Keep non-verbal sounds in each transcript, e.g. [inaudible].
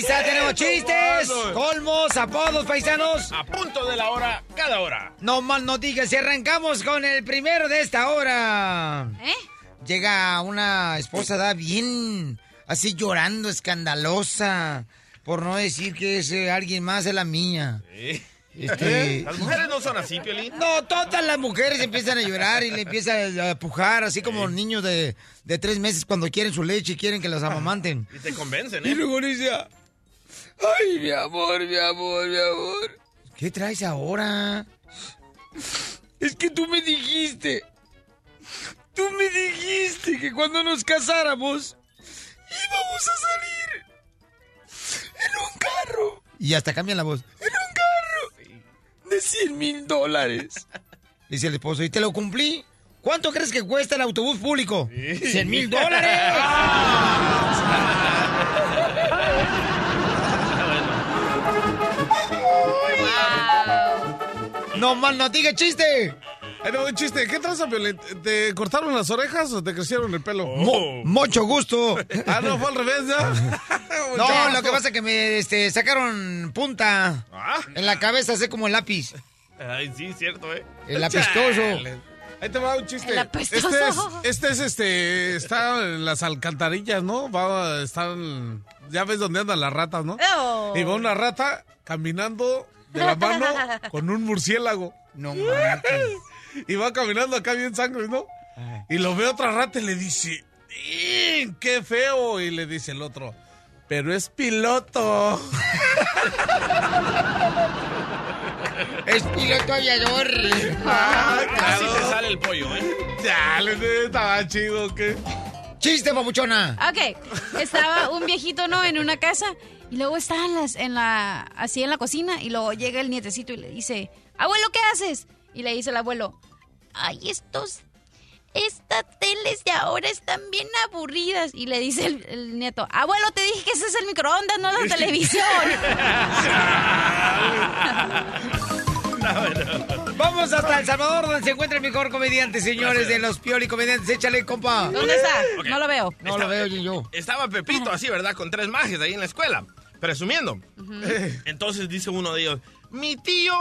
Risa. Tenemos chistes, colmos, apodos, paisanos. A punto de la hora, cada hora. No mal no digas y arrancamos con el primero de esta hora. ¿Eh? Llega una esposa da bien así llorando, escandalosa, por no decir que es eh, alguien más de la mía. Este, Las mujeres no son así, Piolín. No, todas las mujeres empiezan a llorar y le empiezan a pujar, así como niños de, de tres meses cuando quieren su leche y quieren que las amamanten. Y te convencen, Y ¿eh? luego dice, ay, mi amor, mi amor, mi amor. ¿Qué traes ahora? Es que tú me dijiste, tú me dijiste que cuando nos casáramos íbamos a salir en un carro. Y hasta cambian la voz. En un carro de 100 mil dólares. Dice el esposo, ¿y te lo cumplí? ¿Cuánto crees que cuesta el autobús público? ¡100 mil dólares! No mal no diga chiste. No, un chiste. ¿Qué traza, Piolín? ¿Te cortaron las orejas o te crecieron el pelo? Mo- mucho gusto. [laughs] Ah, no, fue al revés, ¿ya? No, [laughs] lo que pasa es que me este, sacaron punta Ah. en la cabeza, así como el lápiz. Ay, sí, cierto, ¿eh? El apestoso. Ahí te va un chiste. El apestoso. Este es, este es, este, está en las alcantarillas, ¿no? Va a estar, ya ves dónde andan las ratas, ¿no? Oh. Y va una rata caminando de la mano con un murciélago. No manches. Y va caminando acá bien sangre, ¿no? Y lo ve otra rata y le dice, "¡Ih, ¡qué feo! Y le dice el otro, pero es piloto. Es piloto aviador. Así te sale el pollo, ¿eh? Ya, le estaba chido, ¿qué? Chiste, papuchona. Ok, estaba un viejito, ¿no? En una casa y luego está en, las, en la, así en la cocina y luego llega el nietecito y le dice, abuelo, ¿qué haces? Y le dice el abuelo, ay, estos, estas teles de ahora están bien aburridas. Y le dice el, el nieto, abuelo, te dije que ese es el microondas, no la [laughs] televisión. [laughs] Vamos hasta El Salvador, donde se encuentra el mejor comediante, señores, de los Pioli Comediantes. Échale, compa. ¿Dónde está? No lo veo. No lo veo yo. yo. Estaba Pepito así, ¿verdad? Con tres magias ahí en la escuela, presumiendo. Entonces dice uno de ellos, mi tío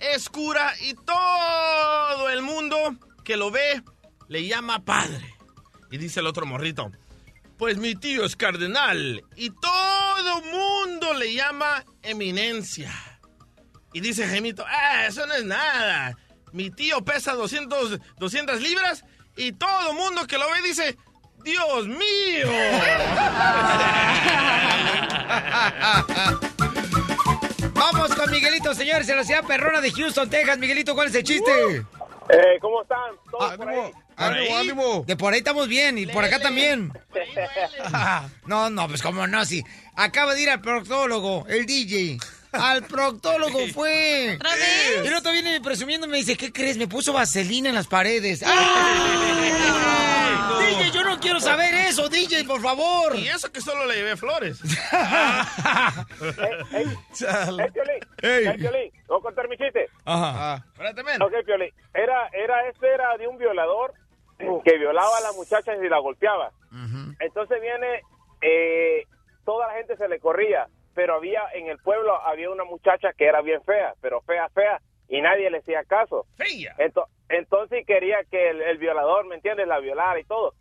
es cura y todo el mundo que lo ve le llama padre. Y dice el otro morrito, pues mi tío es cardenal y todo mundo le llama eminencia. Y dice Gemito, ah, eso no es nada. Mi tío pesa 200, 200 libras y todo el mundo que lo ve dice, Dios mío. [laughs] Vamos con Miguelito, señores, en la ciudad perrona de Houston, Texas. Miguelito, ¿cuál es el chiste? Eh, ¿Cómo están? ¿Todos por ¡Ánimo! ahí? ¡Ánimo, ánimo! De por ahí estamos bien y por acá también. [laughs] No, no, pues como no, sí. Acaba de ir al proctólogo, el DJ. Al proctólogo fue. ¿Otra vez? Y el otro viene presumiendo y me dice, ¿qué crees? Me puso vaselina en las paredes. ¡Ay! DJ, yo no quiero saber eso, DJ, por favor. Y eso que solo le llevé flores. [laughs] Ey, ey, Piolín. Ey. Piolín. ¿Voy a contar mi chiste? Ajá. Ah, Espérate, men. Ok, Piolín. Era, era, este era de un violador que violaba a la muchacha y la golpeaba. Entonces viene, eh, toda la gente se le corría, pero había, en el pueblo había una muchacha que era bien fea, pero fea, fea, y nadie le hacía caso. Fea. Entonces quería que el, el violador, ¿me entiendes?, la violara y todo.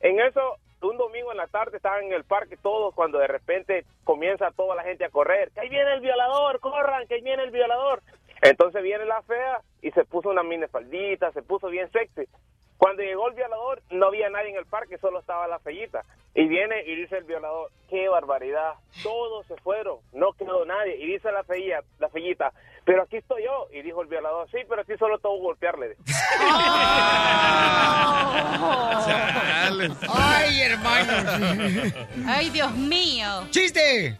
En eso, un domingo en la tarde estaban en el parque todos cuando de repente comienza toda la gente a correr. ¡Que ahí viene el violador! ¡Corran! ¡Que ahí viene el violador! Entonces viene la fea y se puso una minifaldita, se puso bien sexy. Cuando llegó el violador, no había nadie en el parque, solo estaba la fellita. Y viene y dice el violador, qué barbaridad, todos se fueron, no quedó nadie. Y dice la fellita, la fellita, pero aquí estoy yo. Y dijo el violador, sí, pero aquí solo tengo que golpearle. [laughs] Ay, hermano. Ay, Dios mío. ¡Chiste!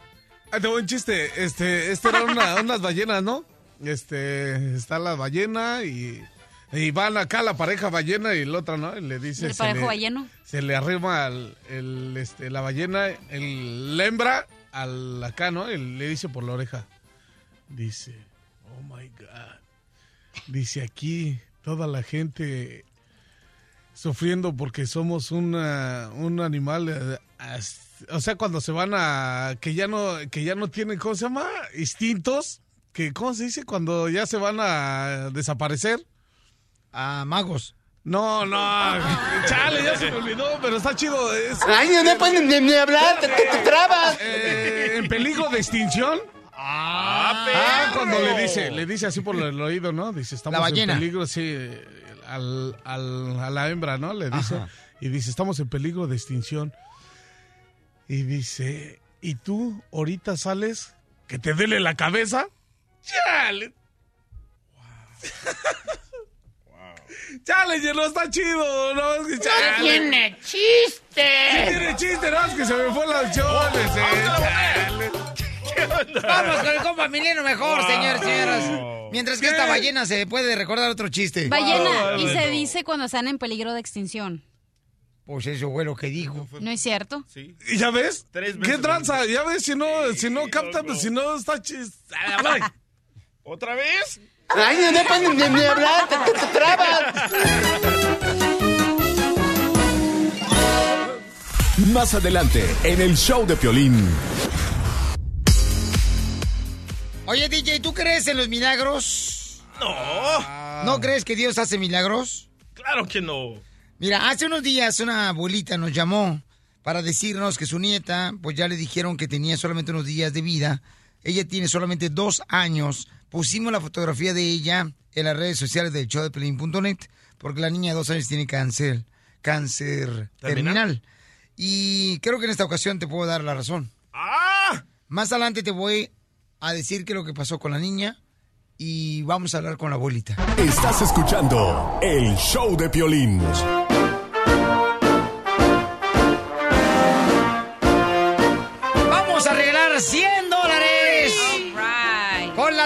Ahí te voy un chiste. Este, este era una- unas ballenas, ¿no? Este, está la ballena y Y van acá la pareja ballena y la otra, ¿no? Y le dice... ¿El se parejo le- balleno? Se le arrima el, este, la ballena, el, la hembra, al acá, ¿no? Y le dice por la oreja. Dice, oh my God. Dice aquí toda la gente sufriendo porque somos una, un animal, eh, o sea, cuando se van a, que ya no, que ya no tienen, ¿cómo se llama? Instintos, que, ¿cómo se dice? Cuando ya se van a desaparecer. A magos. No, no, [laughs] chale, ya se me olvidó, pero está chido. es- Ay, no pueden ni, ni hablar, te, te- te trabas. eh, en peligro de extinción. ¡Ah, Ah, cuando le dice, le dice así por el oído, ¿no? Dice, estamos La en peligro, sí, al, al- a la hembra, ¿no? Le dice, Ajá. y dice, estamos en peligro de extinción. Y dice, ¿y tú ahorita sales que te duele la cabeza? Chale. [laughs] Chale, no está chido, ¿no? Es que chale. Tiene chiste. Tiene chiste, ¿no? Es que se me fue la choles, eh. Chale. Vamos con el compa Mileno mejor, señores y señoras. Mientras que esta ballena se puede recordar otro chiste. Ballena. y bueno. se dice cuando están en peligro de extinción. Pues eso fue lo que dijo. ¿No es cierto? Sí. ¿Y ya ves? Tres ¿Qué tranza? Ya ves, si no, si no capta, pues, si no está chis... Ay, [laughs] ¿Otra vez? Ay, no pueden ni, ni hablar, te, te- te trabas. Más adelante, en el show de Piolín. Oye, DJ, ¿tú crees en los milagros? No, ¿No crees que Dios hace milagros? claro que no. Mira, hace unos días una abuelita nos llamó para decirnos que su nieta, pues ya le dijeron que tenía solamente unos días de vida. Ella tiene solamente dos años. Pusimos la fotografía de ella en las redes sociales del show de Pelín.net porque la niña de dos años tiene cáncer, cáncer ¿Terminal? terminal. Y creo que en esta ocasión te puedo dar la razón. ¡Ah! Más adelante te voy a decir qué es lo que pasó con la niña y vamos a hablar con la abuelita. Estás escuchando el show de Piolín.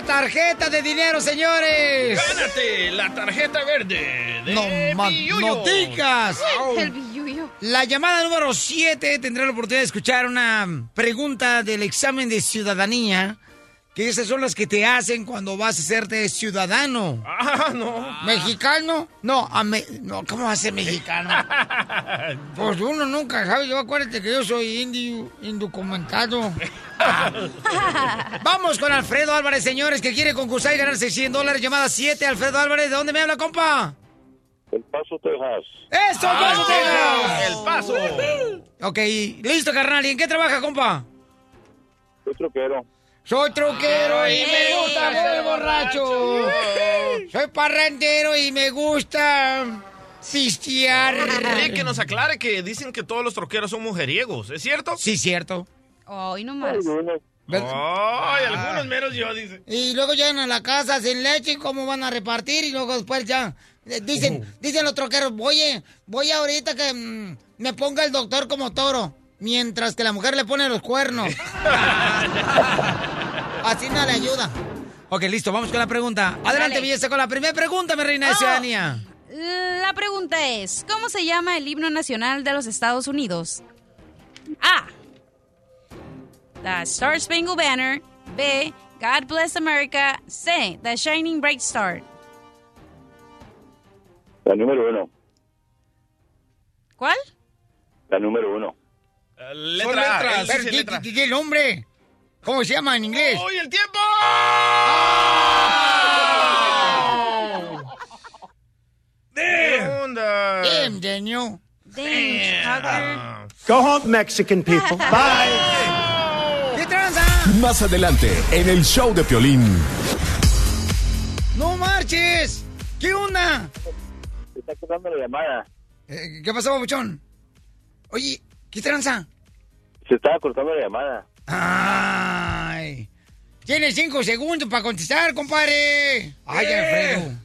La tarjeta de dinero, señores. ¡Gánate la tarjeta verde de No. El billuyo. La llamada número 7 tendrá la oportunidad de escuchar una pregunta del examen de ciudadanía, que esas son las que te hacen cuando vas a hacerte ciudadano. ¡Ah, no! ¿Mexicano? No, a me- no, ¿cómo va a ser mexicano? [laughs] Pues uno nunca sabe, yo acuérdate que yo soy indio, indocumentado. [laughs] Vamos con Alfredo Álvarez, señores, que quiere concursar y ganarse 100 dólares. Llamada 7, Alfredo Álvarez, ¿de dónde me habla, compa? El Paso, Texas. ¡Eso, vamos, Texas! ¡El paso! Ok, listo, carnal. ¿Y en qué trabaja, compa? Soy troquero. Soy truquero y me gusta ser borracho. Soy parrandero y me gusta pistear. Oye, que nos aclare que dicen que todos los troqueros son mujeriegos, ¿es cierto? Sí, cierto. Hoy nomás. ¿Ver- ¡Ay, algunos meros yo, dice! Y luego llegan a la casa sin leche, ¿cómo van a repartir? Y luego después ya eh, dicen, dicen los troqueros, oye, voy ahorita que mm, me ponga el doctor como toro, mientras que la mujer le pone los cuernos. [laughs] Así no le ayuda. Ok, listo, vamos con la pregunta. Adelante, Dale. belleza, con la primera pregunta, mi reina de Oh. ciudadanía. La pregunta es, ¿cómo se llama el himno nacional de los Estados Unidos? A. The Star Spangled Banner. B. God Bless America. C. The Shining Bright Star. La número uno. ¿Cuál? La número uno. Eh, letra letras. di- letra. di el nombre. ¿Cómo se llama en inglés? ¡Uy, el tiempo! Em, genio. Damn, Tucker. Go home, Mexican people. [laughs] Bye. ¿Qué tranza? Más adelante, en el show de Piolín. ¡No marches! ¿Qué onda? Se está cortando la llamada. Eh, ¿Qué pasó, babuchón? Oye, ¿qué tranza? Se estaba cortando la llamada. ¡Ay! Tienes cinco segundos para contestar, compadre. ¡Ay, Eh. Alfredo!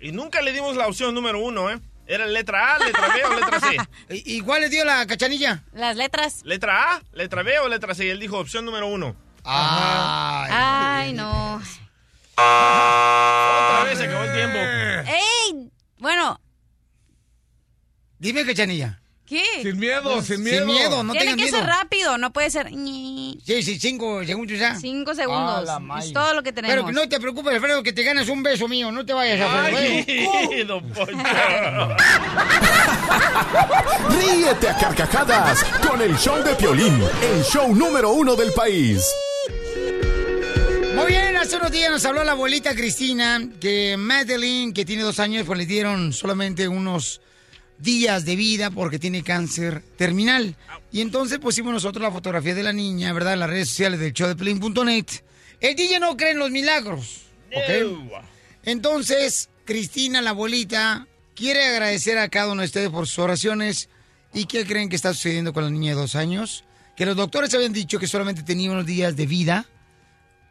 Y nunca le dimos la opción número uno, ¿eh? ¿Era letra A, letra B o letra C? [laughs] ¿Y- ¿Igual le dio la cachanilla? Las letras. ¿Letra A, letra B o letra C? Y él dijo opción número uno. ¡Ay! Ay, no. Otra vez se acabó el tiempo. ¡Ey! Bueno, Dime, Cachanilla. ¿Qué? Sin miedo, sin miedo. Sin miedo, no Tiene que miedo. ser rápido, no puede ser... Sí, sí, cinco segundos ya. Cinco segundos. Ah, es todo lo que tenemos. Pero que no te preocupes, Alfredo, que te ganas un beso mío. No te vayas. ¿eh? Ay, [laughs] don Poncho. [laughs] Ríete a carcajadas con el show de Piolín, el show número uno del país. Muy bien, hace unos días nos habló la abuelita Cristina que Madeline, que tiene dos años, pues le dieron solamente unos días de vida porque tiene cáncer terminal. Y entonces pusimos nosotros la fotografía de la niña, ¿verdad? En las redes sociales del show de Play.net. El DJ no cree en los milagros. ¿ok? Entonces, Cristina, la abuelita, quiere agradecer a cada uno de ustedes por sus oraciones. ¿Y qué creen que está sucediendo con la niña de dos años? Que los doctores habían dicho que solamente tenía unos días de vida.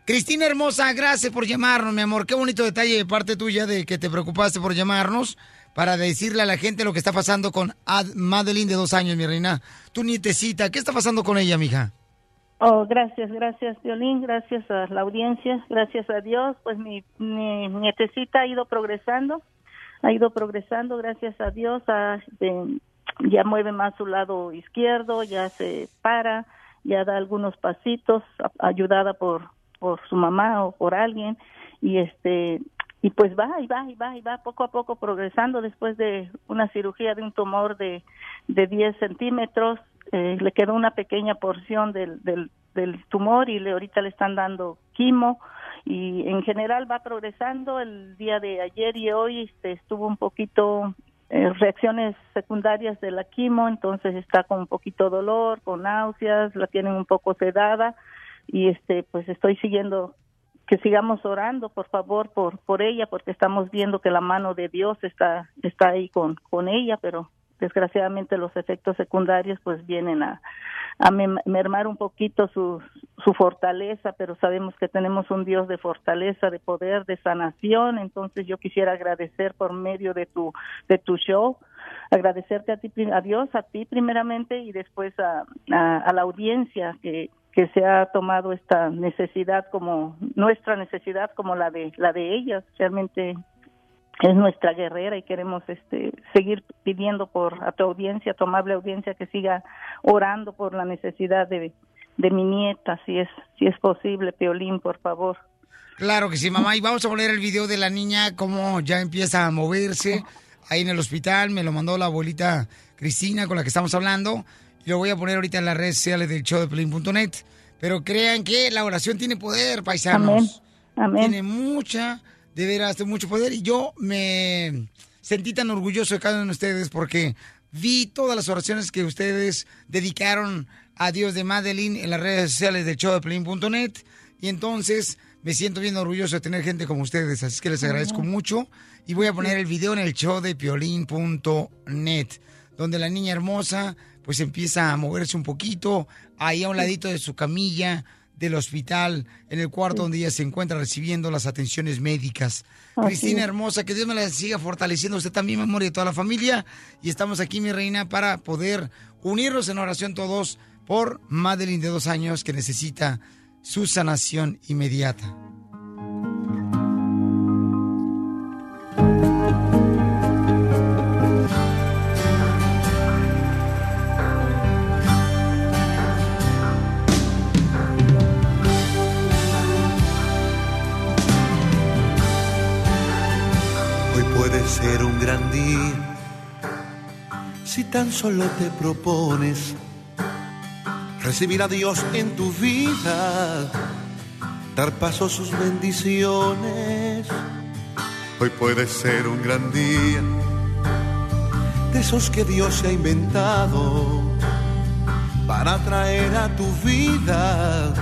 Cristina hermosa, gracias por llamarnos, mi amor. Qué bonito detalle de parte tuya de que te preocupaste por llamarnos para decirle a la gente lo que está pasando con Ad- Madeline de dos años, mi reina. Tu nietecita, ¿qué está pasando con ella, mija? Oh, gracias, gracias, Violín, gracias a la audiencia, gracias a Dios, pues mi, mi nietecita ha ido progresando, ha ido progresando, gracias a Dios, ha, ya mueve más su lado izquierdo, ya se para, ya da algunos pasitos, ayudada por, por su mamá o por alguien, y este, y pues va, y va, y va, y va poco a poco progresando después de una cirugía de un tumor de, de 10 centímetros, eh, le quedó una pequeña porción del, del, del tumor y le, ahorita le están dando quimo y en general va progresando. El día de ayer y hoy este, estuvo un poquito eh, reacciones secundarias de la quimo, entonces está con un poquito dolor, con náuseas, la tienen un poco sedada y este pues estoy siguiendo que sigamos orando por favor por por ella porque estamos viendo que la mano de Dios está está ahí con con ella pero desgraciadamente los efectos secundarios pues vienen a a mermar un poquito su su fortaleza pero sabemos que tenemos un Dios de fortaleza de poder de sanación. Entonces yo quisiera agradecer por medio de tu de tu show agradecerte a ti a Dios a ti primeramente y después a, a, a la audiencia que que se ha tomado esta necesidad como nuestra necesidad como la de la de ellas realmente es nuestra guerrera y queremos este seguir pidiendo por a tu audiencia, tu audiencia que siga orando por la necesidad de, de mi nieta, si es si es posible, Peolín, por favor. Claro que sí, mamá. Y vamos a poner el video de la niña, cómo ya empieza a moverse ahí en el hospital. Me lo mandó la abuelita Cristina, con la que estamos hablando. Lo voy a poner ahorita en las redes sociales del show de Pelín.net. Pero crean que la oración tiene poder, paisanos. Amén. Amén. Tiene mucha, de veras, tiene mucho poder. Y yo me sentí tan orgulloso de cada uno de ustedes porque vi todas las oraciones que ustedes dedicaron a Dios de Madeline en las redes sociales del show de Pelín.net. Y entonces me siento bien orgulloso de tener gente como ustedes. Así que les agradezco mucho. Y voy a poner el video en el show de piolín.net, donde la niña hermosa pues empieza a moverse un poquito, ahí a un ladito de su camilla del hospital, en el cuarto donde ella se encuentra recibiendo las atenciones médicas. Así Cristina hermosa, que Dios me la siga fortaleciendo usted también, mi amor, y a toda la familia. Y estamos aquí, mi reina, para poder unirnos en oración todos por Madeline de dos años que necesita su sanación inmediata. Puede ser un gran día si tan solo te propones recibir a Dios en tu vida, dar paso a sus bendiciones. Hoy puede ser un gran día de esos que Dios se ha inventado para traer a tu vida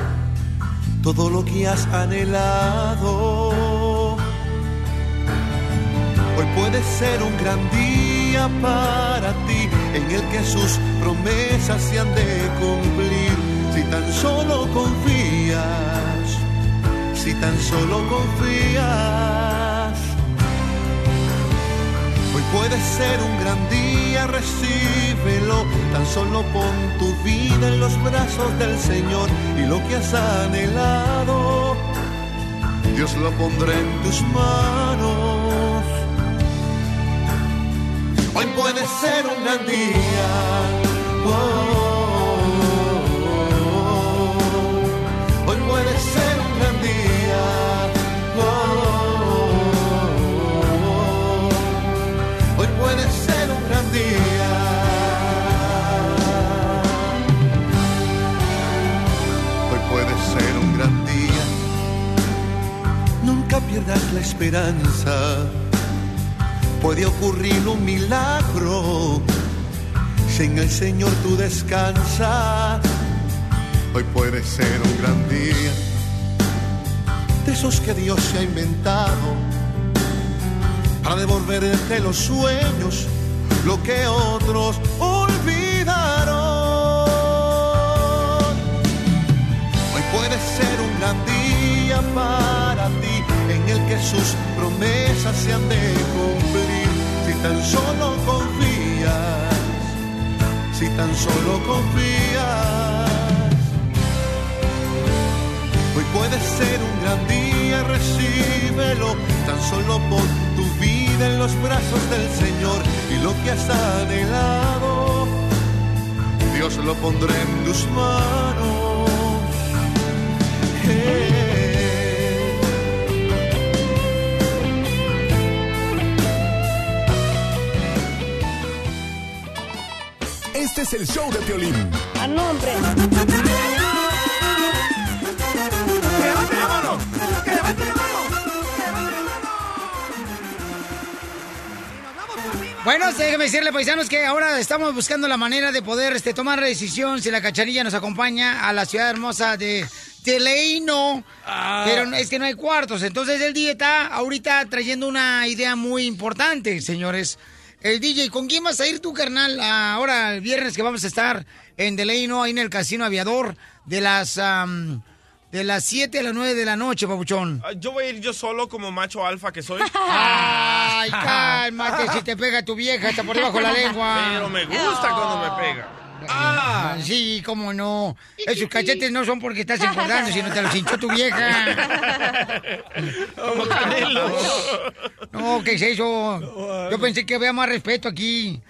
todo lo que has anhelado. Hoy puede ser un gran día para ti en el que sus promesas se han de cumplir. Si tan solo confías, si tan solo confías. Hoy puede ser un gran día, recíbelo. Tan solo pon tu vida en los brazos del Señor y lo que has anhelado, Dios lo pondrá en tus manos. Hoy puede ser un gran día. Oh, Hoy puede ser un gran día. Hoy puede ser un gran día. Hoy puede ser un gran día. Nunca pierdas la esperanza. Puede ocurrir un milagro si en el Señor tú descansas. Hoy puede ser un gran día de esos que Dios se ha inventado para devolverte los sueños, lo que otros olvidaron. Hoy puede ser un gran día para el que sus promesas se han de cumplir. Si tan solo confías, si tan solo confías. Hoy puede ser un gran día, recíbelo, tan solo pon tu vida en los brazos del Señor y lo que has anhelado, Dios lo pondrá en tus manos. Este es el show de Piolín. A nombre. Bueno, déjeme decirle, paisanos, que ahora estamos buscando la manera de poder este, tomar la decisión si la cachanilla nos acompaña a la ciudad hermosa de Teleino. Pero es que no hay cuartos. Entonces el DJ está ahorita trayendo una idea muy importante, señores. El DJ, ¿con quién vas a ir tú, carnal? Ahora, el viernes que vamos a estar en Teleino, ahí en el Casino Aviador, de las... am, de las 7 a las 9 de la noche, papuchón. Ah, Yo voy a ir yo solo como macho alfa que soy. [laughs] Ay, cálmate, [laughs] si te pega tu vieja, está por debajo de la lengua. Pero me gusta cuando me pega. Ah, sí, cómo no. Esos cachetes no son porque estás engordando, sino te los hinchó tu vieja. Como Canelo. No, ¿qué es eso? Yo pensé que había más respeto aquí.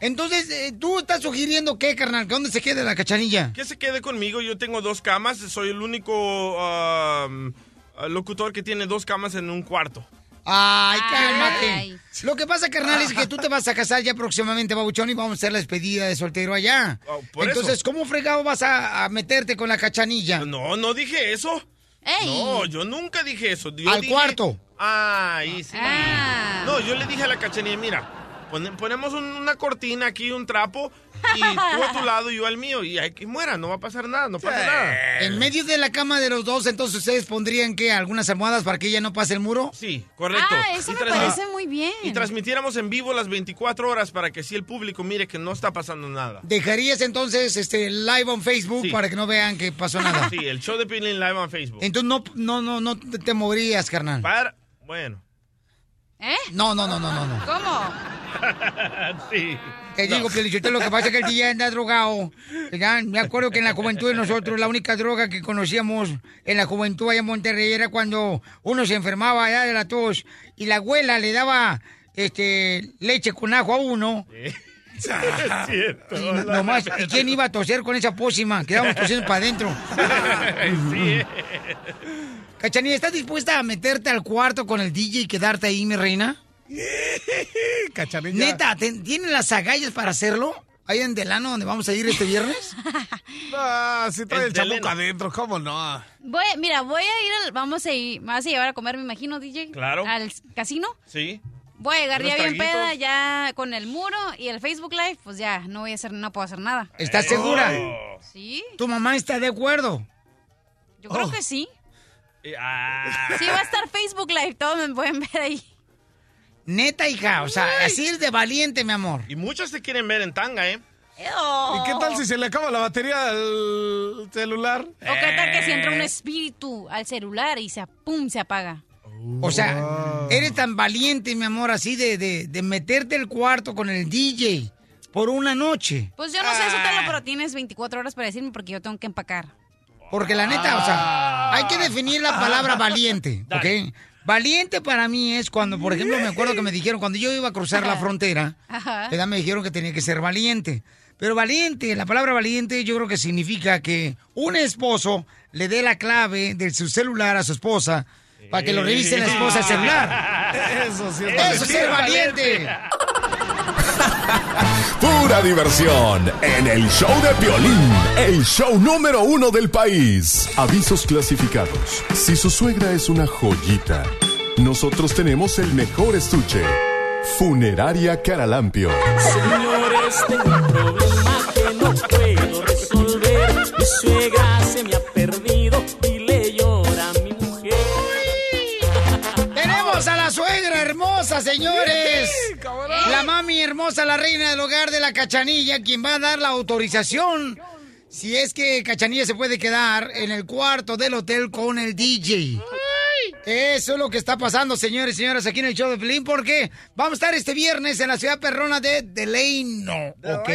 Entonces, eh, ¿tú estás sugiriendo qué, carnal? ¿Que ¿Dónde se quede la cachanilla? Que se quede conmigo. Yo tengo dos camas. Soy el único um, locutor que tiene dos camas en un cuarto. Ay, cálmate. Lo que pasa, carnal, es que tú te [laughs] vas a casar ya próximamente, babuchón, y vamos a hacer la despedida de soltero allá. Oh, Entonces, eso. ¿cómo fregado vas a, a meterte con la cachanilla? No, no dije eso. No, yo nunca dije eso. Yo Al dije- cuarto. Ah, ahí sí. Ah. No, yo le dije a la cachanilla, mira, pone- ponemos un- una cortina aquí, un trapo, y tú a tu lado y yo al mío, y hay que muera, no va a pasar nada, no pasa nada. En medio de la cama de los dos, entonces ustedes pondrían qué, algunas almohadas para que ella no pase el muro. Sí, correcto. Ah, eso Y me parece muy bien. Y transmitiéramos en vivo las 24 horas para que si el público mire que no está pasando nada. ¿Dejarías entonces este live on Facebook Sí. para que no vean que pasó [laughs] nada? Sí, el show de Piolín Live en Facebook. Entonces no, no, no, no te te moverías, carnal. Para, bueno. ¿Eh? No, no, no, no, no, no. ¿Cómo? [laughs] sí. Te digo, Piolichotelo, lo que pasa es que el día anda drogado. Ya, Me acuerdo que en la juventud de nosotros, la única droga que conocíamos en la juventud allá en Monterrey era cuando uno se enfermaba allá de la tos y la abuela le daba este leche con ajo a uno. Y no- nomás, ¿y quién iba a toser con esa pócima? Quedábamos tosiendo para adentro. [laughs] Sí. Cachanilla, ¿estás dispuesta a meterte al cuarto con el DJ y quedarte ahí, mi reina? [laughs] Cachanilla. Neta, ¿ten- ¿tienen las agallas para hacerlo? Ahí en Delano, donde vamos a ir este viernes. [laughs] Ah, si trae el, El chamuco adentro, ¿cómo no? Voy, mira, voy a ir al, vamos a ir, me vas a llevar a comer, me imagino, DJ. Claro. Al casino. Sí. Voy a llegar Unos ya bien traguitos. peda, ya con el muro y el Facebook Live, pues ya, no voy a hacer, no puedo hacer nada. ¿Estás segura? Oh. Sí, ¿Tu mamá está de acuerdo? yo creo Oh. que sí. Eh, ah. Sí, va a estar Facebook Live, todos me pueden ver ahí. Neta, hija, o sea, así es de valiente, mi amor. Y muchos te quieren ver en tanga, ¿eh? ¿Y qué tal si se le acaba la batería al celular? O qué tal que si entra un espíritu al celular y se, pum, se apaga. O sea, eres tan valiente, mi amor, así de, de, de meterte al cuarto con el DJ por una noche. Pues yo no sé, Ah. Sotelo, pero tienes 24 horas para decirme porque yo tengo que empacar. Porque la neta, o sea, hay que definir la palabra [laughs] valiente, ¿ok? Valiente para mí es cuando, por ejemplo, me acuerdo que me dijeron, cuando yo iba a cruzar la frontera, me dijeron que tenía que ser valiente. Pero valiente, la palabra valiente yo creo que significa que un esposo le dé la clave de su celular a su esposa para que lo revise la esposa el celular. [laughs] Eso sí es Eso es ser valiente. [laughs] Pura diversión en el show de Piolín, el show número uno del país. Avisos clasificados. Si su suegra es una joyita, nosotros tenemos el mejor estuche. Funeraria Caralampio. Señores, tengo un problema que no puedo resolver. Mi suegra hermosa, señores. La mami hermosa, la reina del hogar de la cachanilla, quien va a dar la autorización. Si es que Cachanilla se puede quedar en el cuarto del hotel con el DJ. Eso es lo que está pasando, señores y señoras, aquí en el show de Pelín, porque vamos a estar este viernes en la ciudad perrona de Delano, ¿ok?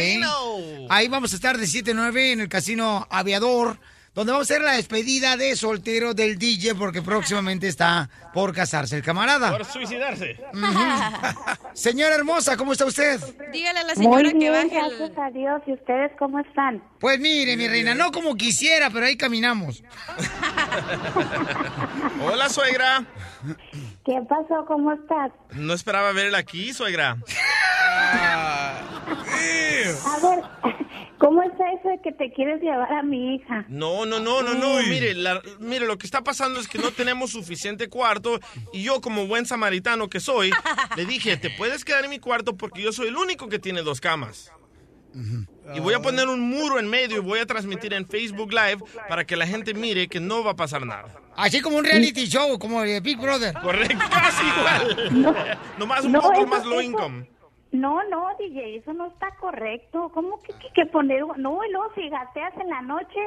Ahí vamos a estar de 7 a 9 en el casino Aviador, donde vamos a hacer la despedida de soltero del DJ, porque próximamente está por casarse el camarada. Por suicidarse. [laughs] Señora hermosa, ¿cómo está usted? Dígale a la Muy señora que bien, baje el... gracias a Dios. ¿Y ustedes cómo están? Pues mire, mi reina, no como quisiera, pero ahí caminamos. Hola, suegra. [laughs] ¿Qué pasó? ¿Cómo estás? No esperaba verla aquí, suegra. A ver, [laughs] ¿cómo está eso de que te quieres llevar a mi hija? No, no, no, no, no. Mire, la- mire, lo que está pasando es que no tenemos suficiente cuarto y yo, como buen samaritano que soy, le dije, te puedes quedar en mi cuarto porque yo soy el único que tiene dos camas. Y voy a poner un muro en medio y voy a transmitir en Facebook Live para que la gente mire que no va a pasar nada. Así como un reality show, como de Big Brother. Correcto, [laughs] casi igual. [laughs] Nomás un No, poco eso- más low eso- income. No, no, DJ, eso no está correcto. ¿Cómo que, que, que poner? No, y luego si gateas en la noche.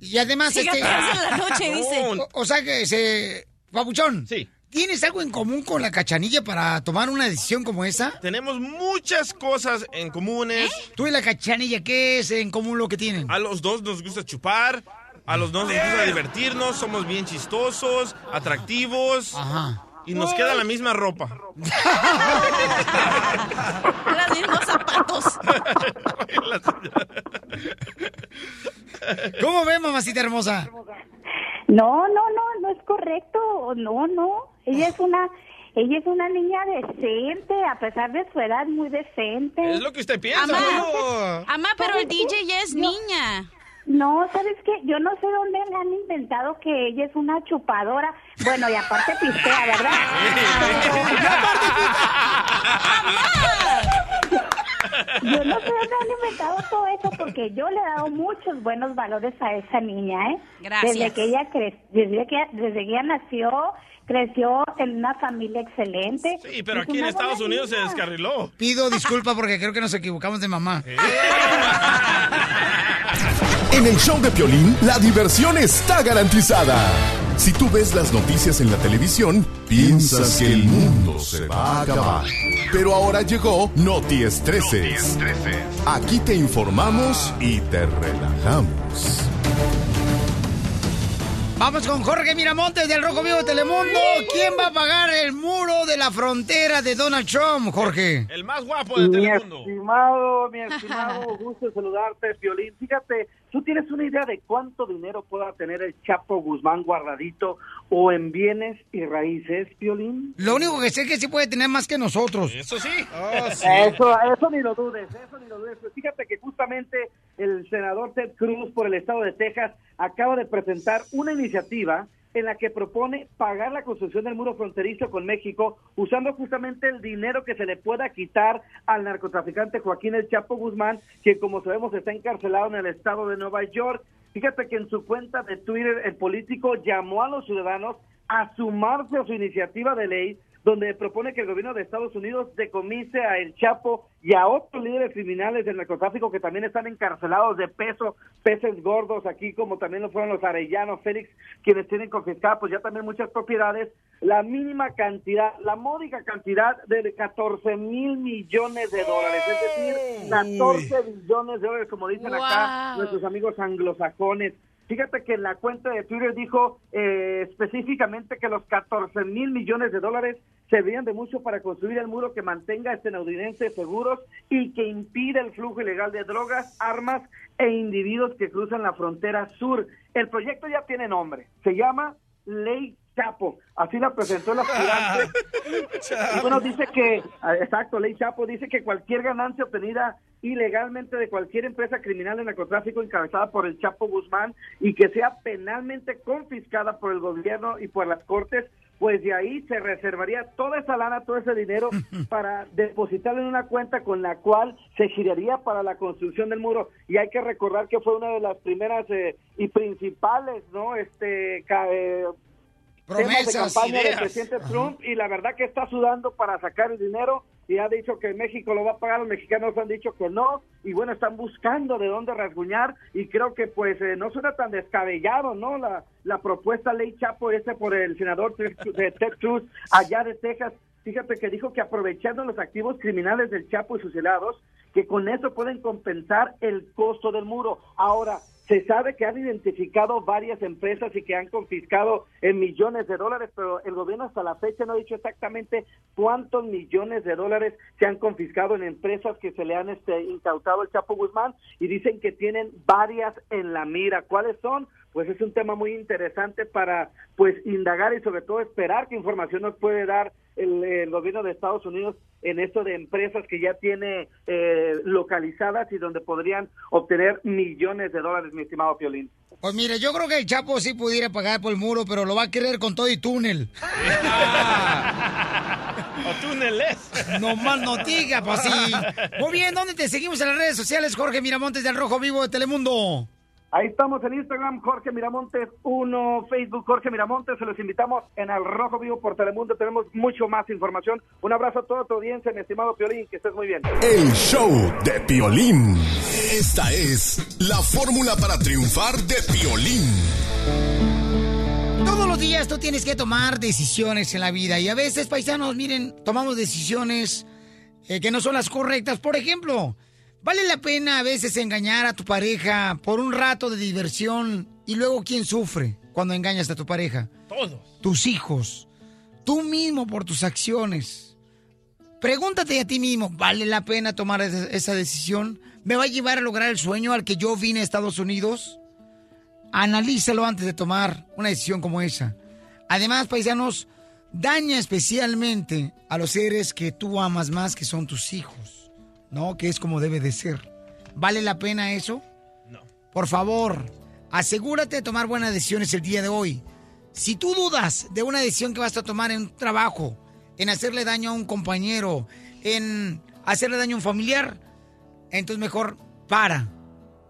Y además, Si este... gateas en la noche, [laughs] dice. O, o sea que, se... Papuchón. Sí. ¿Tienes algo en común con la cachanilla para tomar una decisión como esa? Tenemos muchas cosas en comunes. Tú y la cachanilla, ¿qué es en común lo que tienen? A los dos nos gusta chupar, a los dos nos gusta divertirnos, somos bien chistosos, atractivos. Y nos queda la misma ropa. [laughs] Los mismos zapatos. [laughs] ¿Cómo ves, mamacita hermosa? No, no, no, no es correcto. No, no. Ella es una, ella es una niña decente, a pesar de su edad, muy decente. Es lo que usted piensa, Amá, ¿no? amá, pero el DJ ya es niña. No, ¿sabes qué? Yo no sé dónde le han inventado que ella es una chupadora. Bueno, y aparte pistea, ¿verdad? [laughs] Yo no sé dónde han inventado todo eso porque yo le he dado muchos buenos valores a esa niña, ¿eh? Gracias. Desde que ella cre- desde que desde que ella nació, creció en una familia excelente. Sí, pero aquí en Estados Unidos se descarriló. Pido disculpas porque creo que nos equivocamos de mamá. [laughs] En el show de Piolín, la diversión está garantizada. Si tú ves las noticias en la televisión, piensas que el mundo se va a acabar. Pero ahora llegó Noti Estreses. Aquí te informamos y te relajamos. Vamos con Jorge Miramontes del Rojo Vivo de Telemundo. ¿Quién va a pagar el muro de la frontera de Donald Trump, Jorge? El más guapo de Mi Telemundo. estimado, mi estimado, [laughs] gusto saludarte, Violín. Fíjate, ¿tú tienes una idea de cuánto dinero pueda tener el Chapo Guzmán guardadito o en bienes y raíces, Violín? Lo único que sé es que sí puede tener más que nosotros. Eso sí. Eso, eso ni lo dudes, eso ni lo dudes. Fíjate que justamente el senador Ted Cruz por el estado de Texas acaba de presentar una iniciativa en la que propone pagar la construcción del muro fronterizo con México usando justamente el dinero que se le pueda quitar al narcotraficante Joaquín El Chapo Guzmán, que como sabemos está encarcelado en el estado de Nueva York. Fíjate que en su cuenta de Twitter el político llamó a los ciudadanos a sumarse a su iniciativa de ley donde propone que el gobierno de Estados Unidos decomise a El Chapo y a otros líderes criminales del narcotráfico que también están encarcelados de peso, peces gordos aquí, como también lo fueron los Arellano, Félix, quienes tienen confiscadas pues ya también muchas propiedades, la mínima cantidad, la módica cantidad de 14 mil millones de dólares, es decir, 14 billones de dólares, como dicen acá nuestros amigos anglosajones. Fíjate que en la cuenta de Twitter dijo eh, específicamente que los 14 mil millones de dólares servirían de mucho para construir el muro que mantenga a estadounidenses seguros y que impida el flujo ilegal de drogas, armas e individuos que cruzan la frontera sur. El proyecto ya tiene nombre, se llama Ley Chapo, así la presentó el aspirante. [laughs] Y bueno, dice que, ah, exacto, Ley Chapo dice que cualquier ganancia obtenida ilegalmente de cualquier empresa criminal de narcotráfico encabezada por el Chapo Guzmán y que sea penalmente confiscada por el gobierno y por las cortes, pues de ahí se reservaría toda esa lana, todo ese dinero [laughs] para depositarlo en una cuenta con la cual se giraría para la construcción del muro. Y hay que recordar que fue una de las primeras eh, y principales, ¿no? Este, eh, temas de Promesas, campaña del presidente Trump y la verdad que está sudando para sacar el dinero y ha dicho que México lo va a pagar, los mexicanos han dicho que no y bueno, están buscando de dónde rasguñar y creo que pues eh, no suena tan descabellado, ¿no? La, la propuesta ley Chapo ese por el senador de Ted Cruz allá de Texas, fíjate que dijo que aprovechando los activos criminales del Chapo y sus helados, que con eso pueden compensar el costo del muro. Ahora, se sabe que han identificado varias empresas y que han confiscado en millones de dólares, pero el gobierno hasta la fecha no ha dicho exactamente cuántos millones de dólares se han confiscado en empresas que se le han este, incautado el Chapo Guzmán y dicen que tienen varias en la mira. ¿Cuáles son? Pues es un tema muy interesante para pues indagar y sobre todo esperar qué información nos puede dar el, el gobierno de Estados Unidos en esto de empresas que ya tiene eh, localizadas y donde podrían obtener millones de dólares, mi estimado Piolín. Pues mire, yo creo que el Chapo sí pudiera pagar por el muro, pero lo va a querer con todo y túnel. [laughs] O túneles. No más no diga, pues sí. [laughs] Muy bien, ¿dónde te seguimos en las redes sociales, Jorge Miramontes del Rojo Vivo de Telemundo? Ahí estamos en Instagram, Jorge Miramontes 1, Facebook Jorge Miramontes, se los invitamos en Al Rojo Vivo por Telemundo, tenemos mucho más información. Un abrazo a toda tu audiencia, mi estimado Piolín, que estés muy bien. El show de Piolín. Esta es la fórmula para triunfar de Piolín. Todos los días tú tienes que tomar decisiones en la vida y a veces, paisanos, miren, tomamos decisiones eh, que no son las correctas. Por ejemplo, vale la pena a veces engañar a tu pareja por un rato de diversión y luego quién sufre cuando engañas a tu pareja. Todos. Tus hijos, tú mismo por tus acciones. Pregúntate a ti mismo, ¿vale la pena tomar esa decisión? ¿Me va a llevar a lograr el sueño al que yo vine a Estados Unidos? Analízalo antes de tomar una decisión como esa. Además, paisanos, daña especialmente a los seres que tú amas más, que son tus hijos, ¿no? Que es como debe de ser. ¿Vale la pena eso? No. Por favor, asegúrate de tomar buenas decisiones el día de hoy. Si tú dudas de una decisión que vas a tomar en un trabajo, en hacerle daño a un compañero, en hacerle daño a un familiar, entonces mejor para,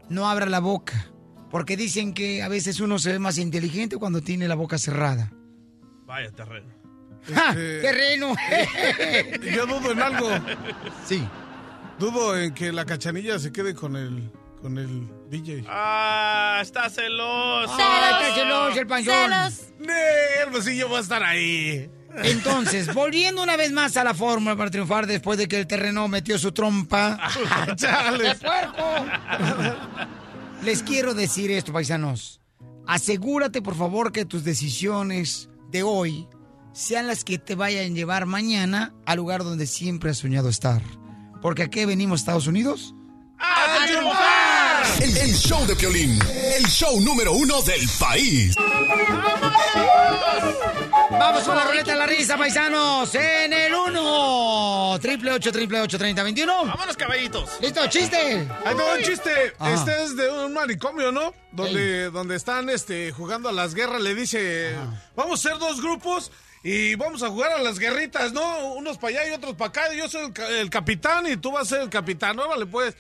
no abra la boca. Porque dicen que a veces uno se ve más inteligente cuando tiene la boca cerrada. Vaya terreno. ¡Ja! ¡Terreno! [laughs] Yo dudo en algo. Sí. Dudo en que la cachanilla se quede con el, con el DJ. Ah, está celoso. ¡Ay, está celoso el panzón! Nel, pues sí, yo voy a estar ahí. Entonces, [laughs] volviendo una vez más a la fórmula para triunfar después de que el terreno metió su trompa. Chale. ¡De puerco! Les quiero decir esto, paisanos. Asegúrate, por favor, que tus decisiones de hoy sean las que te vayan a llevar mañana al lugar donde siempre has soñado estar. Porque aquí venimos, Estados Unidos. ¡A triunfar! El, el show de Piolín, el show número uno del país. Vamos con la ruleta de la risa, paisanos. En el 1. Triple 8, triple 8, 30, 21. Vámonos, caballitos. Listo, chiste. Ahí te un chiste. Ajá. Este es de un manicomio, ¿no? Donde, donde están este, jugando a las guerras. Le dice, vamos a ser dos grupos y vamos a jugar a las guerritas, ¿no? Unos para allá y otros para acá. Yo soy el, ca- el capitán y tú vas a ser el capitán. Órale, pues.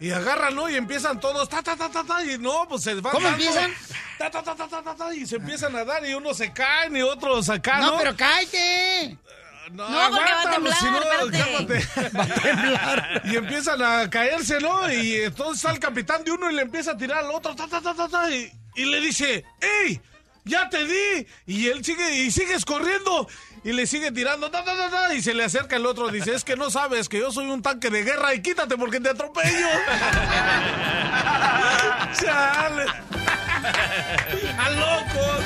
Y agarran, ¿no? Y empiezan todos, ta, ta, ta, ta, ta, y no, pues se van ¿Cómo dando, empiezan? Ta, ta, ta, ta, ta, ta, ta, y se empiezan a dar y unos se caen y otros acá, ¿no? No, pero cállate. No, No, porque va a temblar, si no. Va a temblar. Y empiezan a caerse, ¿no? Y entonces está el capitán de uno y le empieza a tirar al otro, ta, ta, ta, ta, ta, y, y le dice, ¡Ey! ¡Ya te di! Y él sigue, y sigues corriendo. Y le sigue tirando, ta, ta, ta, y se le acerca el otro. Dice, es que no sabes que yo soy un tanque de guerra y quítate porque te atropello. [laughs] Chale. ¡A locos!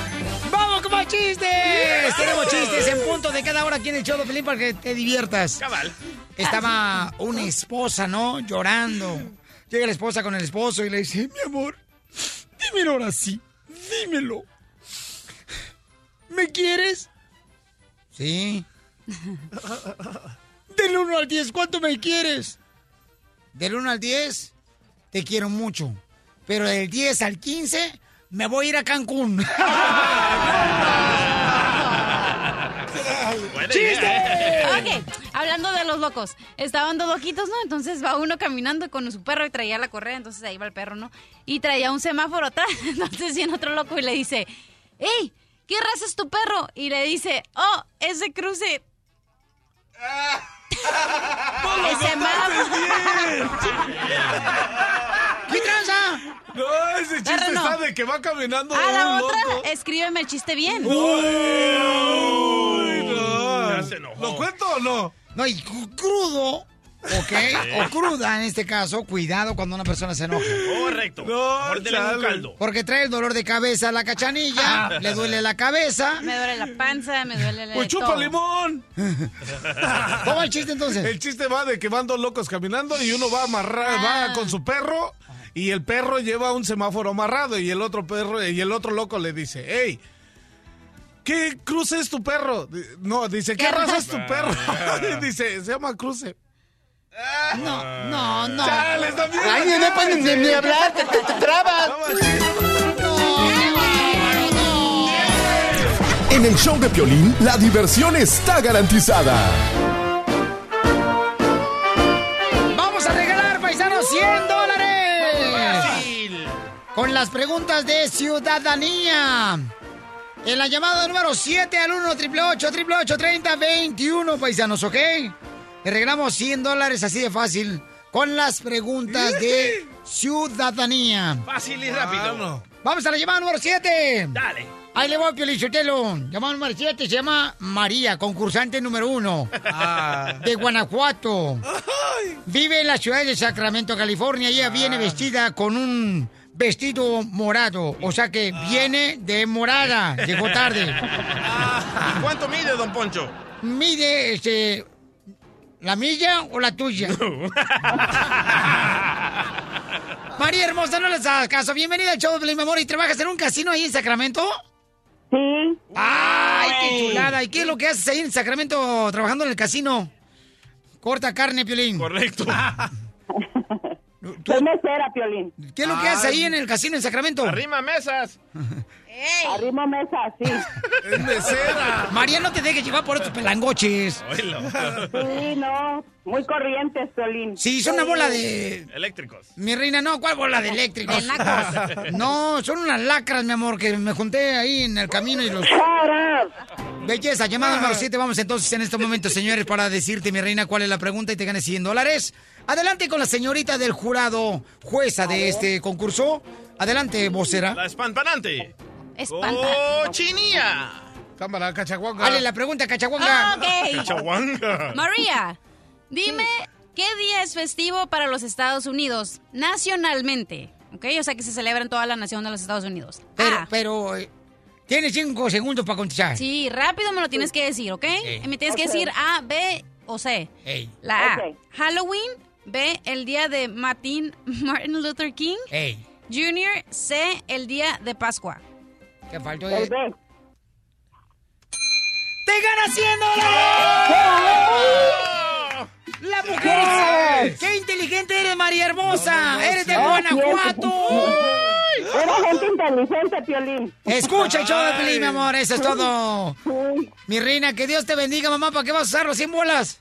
¡Vamos con más chistes! Tenemos chistes en punto de cada hora aquí en el show de Pelín para que te diviertas. Cabal. Estaba una esposa, ¿no? Llorando. Llega la esposa con el esposo y le dice, mi amor, dímelo ahora sí, dímelo. ¿Me quieres? Sí. [laughs] Del 1 al 10, ¿cuánto me quieres? Del 1 al 10, te quiero mucho. Pero del 10 al 15, me voy a ir a Cancún. [laughs] ¡Chiste! Ok, hablando de los locos. Estaban dos loquitos, ¿no? Entonces va uno caminando con su perro y traía la correa, entonces ahí va el perro, ¿no? Y traía un semáforo atrás. [laughs] Entonces viene otro loco y le dice, ¡Ey! ¿Qué raza es tu perro? Y le dice, ¡Oh! Ese cruce. ese ¿Qué tranza? No, ese chiste no. está de que va caminando A la un otra, loco. escríbeme el chiste bien. Uy, no. Ya se enojó. ¿Lo cuento o no? No, y cru- crudo, ¿ok? O cruda en este caso, cuidado cuando una persona se enoja. Correcto. No, un caldo. Porque trae el dolor de cabeza a la cachanilla, le duele la cabeza. Me duele la panza, me duele la... Pues chupa todo. limón. [laughs] ¿Cómo va el chiste entonces? El chiste va de que van dos locos caminando y uno va amarrado, Ah. va con su perro y el perro lleva un semáforo amarrado y el otro perro y el otro loco le dice, hey, ¿qué cruce es tu perro? No, dice, ¿qué, ¿Qué raza raza? es tu perro? [laughs] dice, se llama cruce. No, no, no. Chale, está bien. Ay, no pueden ni, ni hablar, te, te- te trabas. En el show de Piolín, la diversión está garantizada. Vamos a regalar, paisanos, 100 dólares. Fácil. Con las preguntas de ciudadanía. En la llamada número 7 al 1 888 30 21 paisanos, ¿ok? Le regalamos 100 dólares así de fácil con las preguntas de ciudadanía. Fácil y rápido. Mano. Vamos a la llamada número 7. Dale. Ahí le voy, Piolichotelo. Llamada número 7 se llama María, concursante número 1 Ah. de Guanajuato. Vive en la ciudad de Sacramento, California. Ella viene vestida con un vestido morado. O sea que viene de morada. Llegó tarde. ¿Y cuánto mide, don Poncho? Mide, este... ¿La milla o la tuya? [laughs] María hermosa, no les hagas caso. Bienvenida al show de mi amor. ¿Y trabajas en un casino ahí en Sacramento? Sí, ¡Ay, qué chulada! ¿Y qué es lo que haces ahí en Sacramento trabajando en el casino? Corta carne, Piolín. Correcto. soy mesera, Piolín. ¿Qué es lo que haces ahí en el casino en Sacramento? Arrima mesas. [laughs] Arrimo mesa, sí. [laughs] Es mesera. María, no te dejes llevar por estos pelangoches. Sí, no, muy corrientes, Piolín. Sí, son una bola de... Eléctricos. Mi reina, no, ¿cuál bola de eléctricos? De. [laughs] No, son unas lacras, mi amor, que me junté ahí en el camino y los... Belleza, llamada número 7. Vamos entonces en este momento, señores, para decirte, mi reina, cuál es la pregunta y te ganes 100 dólares. Adelante con la señorita del jurado, jueza de este concurso. Adelante, vocera. La espampanante. Espanta. Cochinilla. Cámara, cachaguanga. Dale la pregunta, Ah, cachaguanga. ok. Chahuanga. María, dime, ¿qué día es festivo para los Estados Unidos nacionalmente? ¿Ok? O sea, que se celebra en toda la nación de los Estados Unidos. Pero, A. pero, eh, tienes cinco segundos para contestar. Sí, rápido me lo tienes que decir, ¿ok? Me tienes que decir A, B o C. Ey, La A. Halloween. B, el día de Martin, [laughs] Martin Luther King. ey. Junior. C, el día de Pascua. ¿Qué faltó? B. ¡Te ganas 100 dólares! ¡La mujer! ¡Qué inteligente eres, María Hermosa! ¡Eres de Guanajuato! Era gente inteligente, Piolín. Escucha show de Pelín, mi amor, eso es todo. Mi reina, que Dios te bendiga, mamá. ¿Para qué vas a usar los 100 bolas?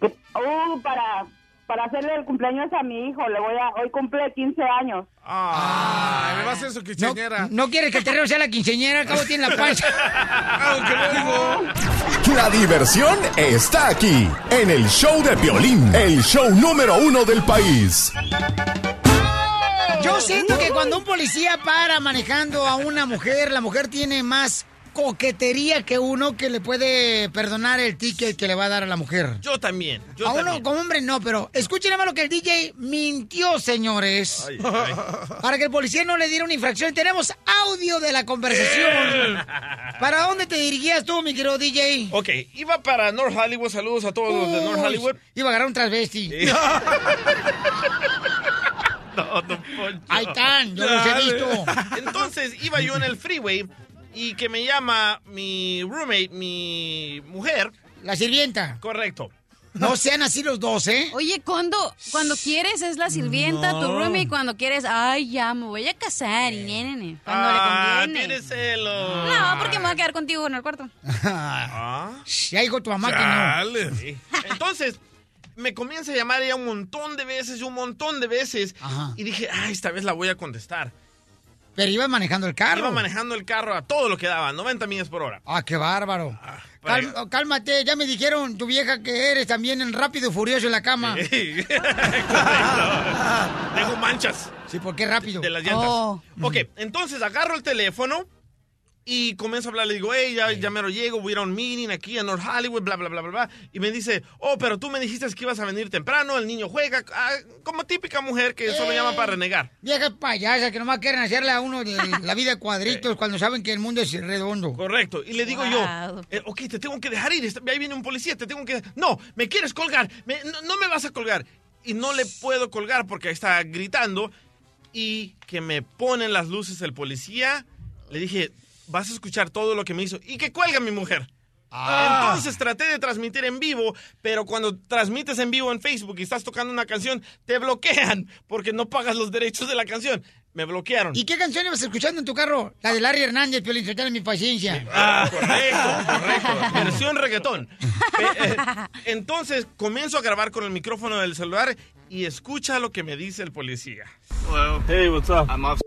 Uh, para, para hacerle el cumpleaños a mi hijo, le voy a, hoy cumple 15 años. Ah, le va a hacer su No, quinceañera. no quieres que el terreno sea la quinceñera, al cabo tiene la pancha. Aunque [laughs] luego. La diversión está aquí, en el show de Piolín, el show número uno del país. Yo siento que cuando un policía para manejando a una mujer, la mujer tiene más coquetería que uno que le puede perdonar el ticket que le va a dar a la mujer. Yo también. Yo a uno también. como hombre no, pero escuchen lo que el DJ mintió, señores. Ay, ay. [laughs] Para que el policía no le diera una infracción. Tenemos audio de la conversación. [laughs] ¿Para dónde te dirigías tú, mi querido DJ? Ok, iba para North Hollywood. Saludos a todos los de North Hollywood. Iba a agarrar un transvesti. [laughs] No, don Poncho. Ahí están, yo los he visto. Entonces iba yo en el freeway y que me llama mi roommate, mi mujer. La sirvienta. Correcto. No sean así los dos, ¿eh? Oye, cuando, cuando quieres es la sirvienta, tu No. y cuando quieres, ay, ya me voy a casar, y nene, nene, cuando ah, le conviene. tienes celos. No, porque me voy a quedar contigo en el cuarto. [laughs] Ah. Ya dijo tu mamá que no. Sí. Entonces, me comienza a llamar ella un montón de veces, y un montón de veces. Ajá. Y dije, ah, esta vez la voy a contestar. Pero iba manejando el carro. Iba manejando el carro a todo lo que daba, 90 millas por hora. Ah, qué bárbaro. para Cal- cálmate, ya me dijeron tu vieja que eres también en rápido y furioso en la cama. [laughs] Correcto. [laughs] Dejo manchas. Sí, ¿por qué rápido? De las llantas. Oh. Ok, entonces agarro el teléfono y comienzo a hablar. Le digo, hey, ya, ya me lo llego, voy a ir a un meeting aquí en North Hollywood, bla, bla, bla, bla, bla. Y me dice, oh, pero tú me dijiste que ibas a venir temprano, el niño juega. Ah, como típica mujer que solo Eh. llama para renegar. Viejas payasas que nomás quieren hacerle a uno de [laughs] la vida de cuadritos cuando saben que el mundo es redondo. Correcto. Y le digo yo, eh, ok, te tengo que dejar ir. Ahí viene un policía, te tengo que... No, me quieres colgar. me- no, no me vas a colgar. Y no le puedo colgar porque está gritando. Y que me ponen las luces el policía. Le dije, vas a escuchar todo lo que me hizo. Y que cuelga mi mujer. Ah. Entonces traté de transmitir en vivo, pero cuando transmites en vivo en Facebook y estás tocando una canción, te bloquean porque no pagas los derechos de la canción. Me bloquearon. ¿Y qué canción ibas escuchando en tu carro? La de Larry Hernández, Piolín, Sotelo, mi paciencia. Ah, correcto, correcto. Versión reggaetón. Eh, eh, entonces comienzo a grabar con el micrófono del celular y escucha lo que me dice el policía. Hello. Hey, what's up? I'm off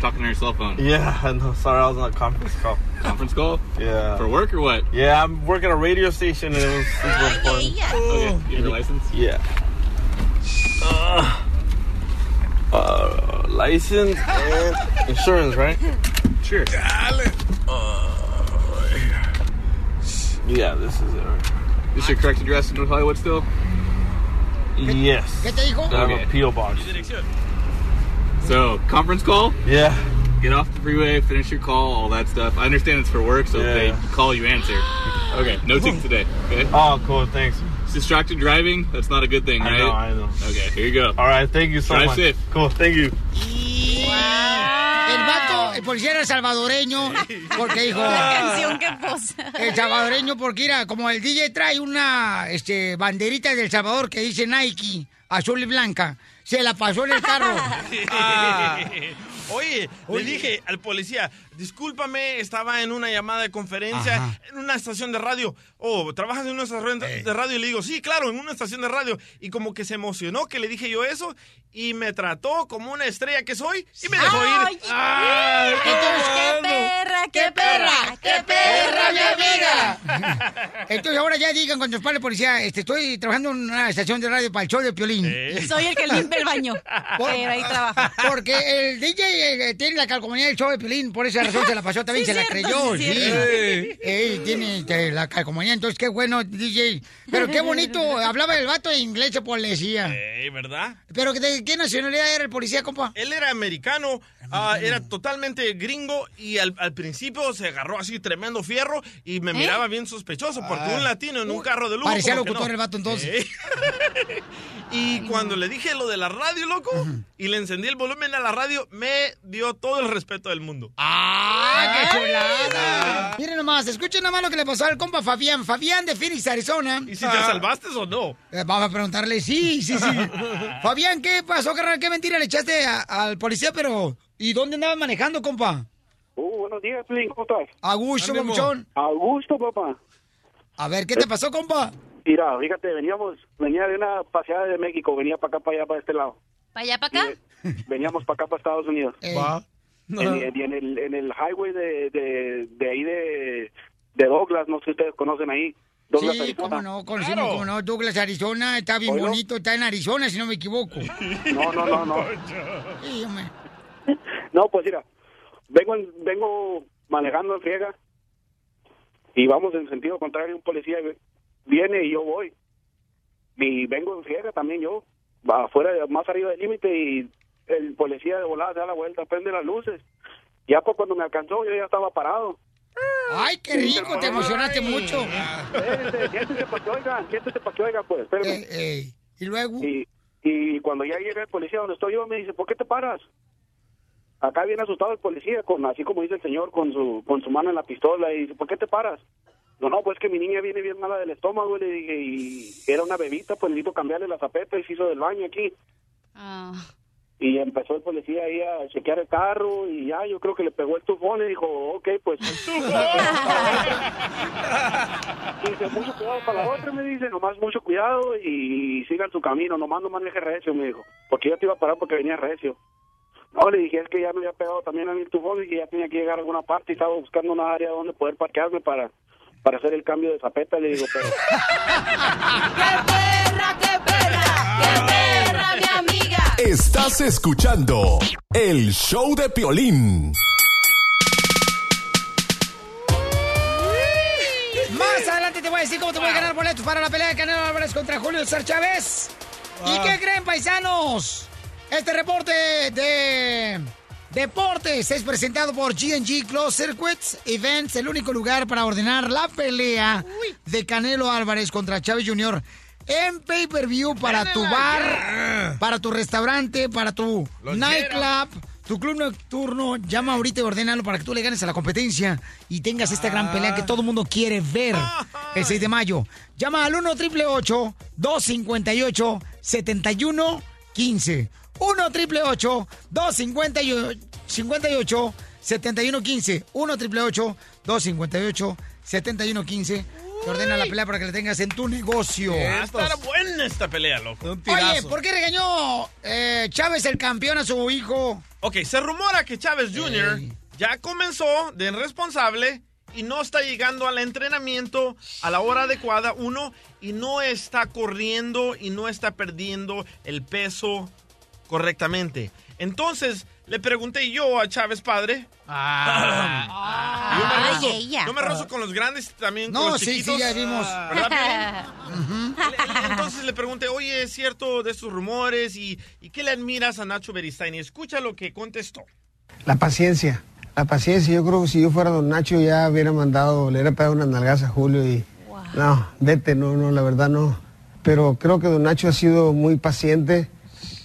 talking on your cell phone. Yeah, [laughs] I know. Sorry, I was on a conference call. Conference call? Yeah. For work or what? Yeah, I'm working at a radio station and it was super important. Okay, you have your license? Yeah. Uh, uh, license and insurance, right? Sure. Uh, yeah, this is it. Right? This your correct address in North Hollywood still? Yes. ¿Qué te dijo? I have a P.O. box. So, conference call? Yeah. Get off the freeway, finish your call, all that stuff. I understand it's for work, so if they call you answer. Okay, no ticket today. Okay. Oh, cool. Thanks. It's distracted driving. That's not a good thing, right? I know, I know. Okay, here you go. All right, thank you so Drive much. safe. Cool, thank you. El vato, eh, el policía era salvadoreño, porque dijo... La canción que posa. El salvadoreño, porque mira, como el DJ trae una este, banderita del Salvador que dice Nike, azul y blanca, se la pasó en el carro. [laughs] Ah. Oye, le dije al policía, discúlpame, estaba en una llamada de conferencia Ajá. en una estación de radio. Oh, ¿trabajas en una estación de de radio? Y le digo, sí, claro, en una estación de radio. Y como que se emocionó que le dije yo eso y me trató como una estrella que soy y me dejó Ay, ir. Ay, Entonces, ¡Qué perra, qué perra, qué perra, mi amiga! [laughs] Entonces ahora ya digan cuando para el policía, este, estoy trabajando en una estación de radio para el show de Piolín. Soy el que limpia el baño. Por- Pero ahí trabajo. Porque el DJ eh, tiene la calcomanía del show de Piolín, por esa [laughs] razón se la pasó también, Sí, se la creyó, sí, sí. Ey, tiene la calcomanía, entonces qué bueno, DJ. Pero qué bonito, hablaba el vato en inglés, se policía. Eh, ¿Verdad? Pero ¿de qué nacionalidad era el policía, compa? Él era americano, ah, era totalmente gringo y al, al principio se agarró así tremendo fierro y me ¿Eh? miraba bien sospechoso porque Ah. un latino en un carro de lujo. Parecía locutor no. el vato entonces. [laughs] Y cuando le dije lo de la radio, loco, y le encendí el volumen a la radio, me dio todo el respeto del mundo. ¡Ah, qué chulada! Miren nomás, escuchen nomás lo que le pasó al compa Fabián. Fabián de Phoenix, Arizona. ¿Y si te salvaste o no? Eh, Vamos a preguntarle, sí, sí, sí. [laughs] Fabián, ¿qué pasó, carnal? ¿Qué mentira le echaste a- al policía, pero... ¿Y dónde andabas manejando, compa? Uh, buenos días, Piolín, ¿cómo estás? A gusto. A gusto, papá. A ver, ¿qué te pasó, compa? Mira, fíjate, veníamos, venía de una paseada de México, venía para acá, para allá, para este lado. ¿Para allá, para acá? Veníamos para acá, para Estados Unidos. [laughs] Va. En, en- y en el, en el highway de, de, de ahí de, de Douglas, no sé si ustedes conocen ahí. Douglas, Sí, Arizona. cómo no, conocimos, cómo no. Douglas, Arizona, está bien bonito, está en Arizona, si no me equivoco. [laughs] No, no, no, no. [laughs] Sí. No, pues mira, vengo, en- vengo manejando en friega y vamos en sentido contrario, un policía viene y yo voy. Y vengo en friega también yo, afuera, más arriba del límite y el policía de volada se da la vuelta, prende las luces. Ya pues cuando me alcanzó yo ya estaba parado. Ay, qué rico, te emocionaste mucho. Espérense, siéntese para que oigan, siéntese para que oigan, pues, espérenme. Eh, Y luego, Y, y cuando ya llega el policía donde estoy yo, me dice, ¿por qué te paras? Acá viene asustado el policía, con así como dice el señor, con su con su mano en la pistola, y dice, ¿por qué te paras? No, no, pues que mi niña viene bien mala del estómago, le dije, y era una bebita, pues necesito cambiarle la zapeta y se hizo del baño aquí. Ah. Y empezó el policía ahí a chequear el carro y ya, yo creo que le pegó el tufón y dijo, ok, pues... dice, mucho cuidado para la otra, me dice, nomás mucho cuidado y sigan su camino, nomás no maneje recio, me dijo. Porque yo te iba a parar porque venía recio. No, le dije, es que ya me había pegado también a mi tufón y que ya tenía que llegar a alguna parte y estaba buscando una área donde poder parquearme para, para hacer el cambio de zapeta. Le digo, pero... [laughs] mi amiga! Estás escuchando el show de Piolín. más adelante te voy a decir cómo te voy a ganar boletos para la pelea de Canelo Álvarez contra Julio César Chávez. ¿Y Ah. qué creen, paisanos? Este reporte de deportes es presentado por G&G Close Circuits Events, el único lugar para ordenar la pelea de Canelo Álvarez contra Chávez Jr. en pay-per-view para tu bar, para tu restaurante, para tu nightclub, tu club nocturno. Llama ahorita y ordénalo para que tú le ganes a la competencia y tengas esta gran pelea que todo el mundo quiere ver el 6 de mayo. Llama al 1 888 258 7115 1 888 258 7115 1 888 258 7115 Te ordena la pelea para que la tengas en tu negocio. Va a estar buena esta pelea, loco. Oye, ¿por qué regañó eh, Chávez el campeón a su hijo? Ok, se rumora que Chávez Jr. ya comenzó de irresponsable y no está llegando al entrenamiento a la hora adecuada, uno, y no está corriendo y no está perdiendo el peso correctamente. Entonces, le pregunté yo a Chávez padre. Ah. yo me Ay, rozo, ella. yo me rozo con los grandes también con los sí, chiquitos. sí, ya vimos. ¿Verdad? Entonces le pregunté, oye, ¿es cierto de estos rumores? ¿Y, y qué le admiras a Nacho Beristain? Y escucha lo que contestó. La paciencia, la paciencia. Yo creo que si yo fuera don Nacho ya hubiera mandado, le hubiera pegado una nalgaza a Julio y... No, vete, no, no, la verdad no. Pero creo que don Nacho ha sido muy paciente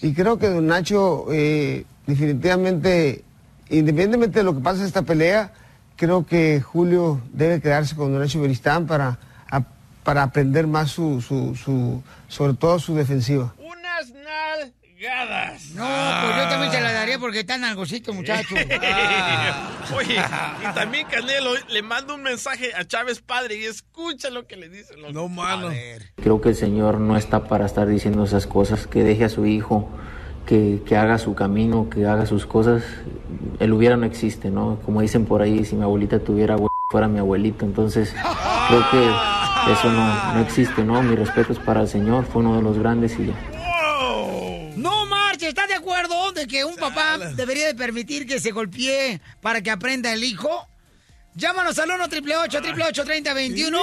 y creo que don Nacho eh, definitivamente, independientemente de lo que pase en esta pelea, creo que Julio debe quedarse con don Nacho Beristán para, a- para aprender más su, su, su, sobre todo su defensiva. Unas nalgadas. No, pues yo también se la daría porque está nalgosito, muchacho. [laughs] Oye, y también Canelo le manda un mensaje a Chávez padre y escucha lo que le dice. No, mano. Creo que el Señor no está para estar diciendo esas cosas, que deje a su hijo, que, que haga su camino, que haga sus cosas. El hubiera no existe, ¿no? Como dicen por ahí, si mi abuelita tuviera fuera mi abuelito. Entonces, creo que eso no, no existe, ¿no? Mi respeto es para el Señor, fue uno de los grandes y ya. No marche, ¿estás de acuerdo de que un papá debería de permitir que se golpee para que aprenda el hijo? Llámanos al 1 888 3021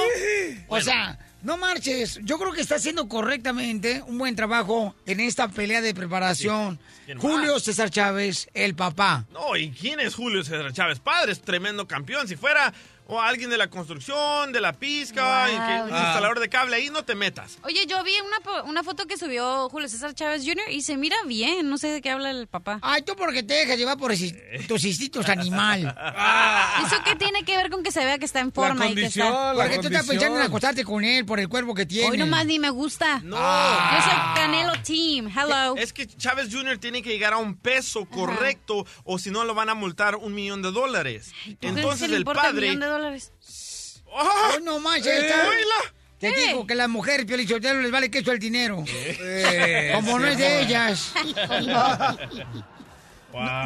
O sea, no marches. Yo creo que está haciendo correctamente un buen trabajo en esta pelea de preparación. ¿Quién más? Julio César Chávez, el papá. No, ¿y quién es Julio César Chávez padre? Es tremendo campeón. Si fuera o alguien de la construcción, de la pizca, Wow. y que, un instalador de cable, ahí no te metas. Oye, yo vi una, una foto que subió Julio César Chávez Jr. y se mira bien. No sé de qué habla el papá. Ay, tú porque te dejas llevar por esi- tus instintos animal. [laughs] ¿Eso qué tiene que ver con que se vea que está en forma y que está... Porque tú estás pensando en acostarte con él por el cuerpo que tiene. Hoy nomás ni me gusta. No. Yo soy Canelo Team. Hello. Es que Chávez Jr. tiene que llegar a un peso correcto o si no lo van a multar un millón de dólares. ¿Tú crees que Entonces el padre... dólares? ¡Ah! Hoy no más, Eh, esta. oíla. Te ¿Qué? digo que las mujeres, Piolichotelo, les vale queso el dinero. Eh, Como no es de ellas. [laughs]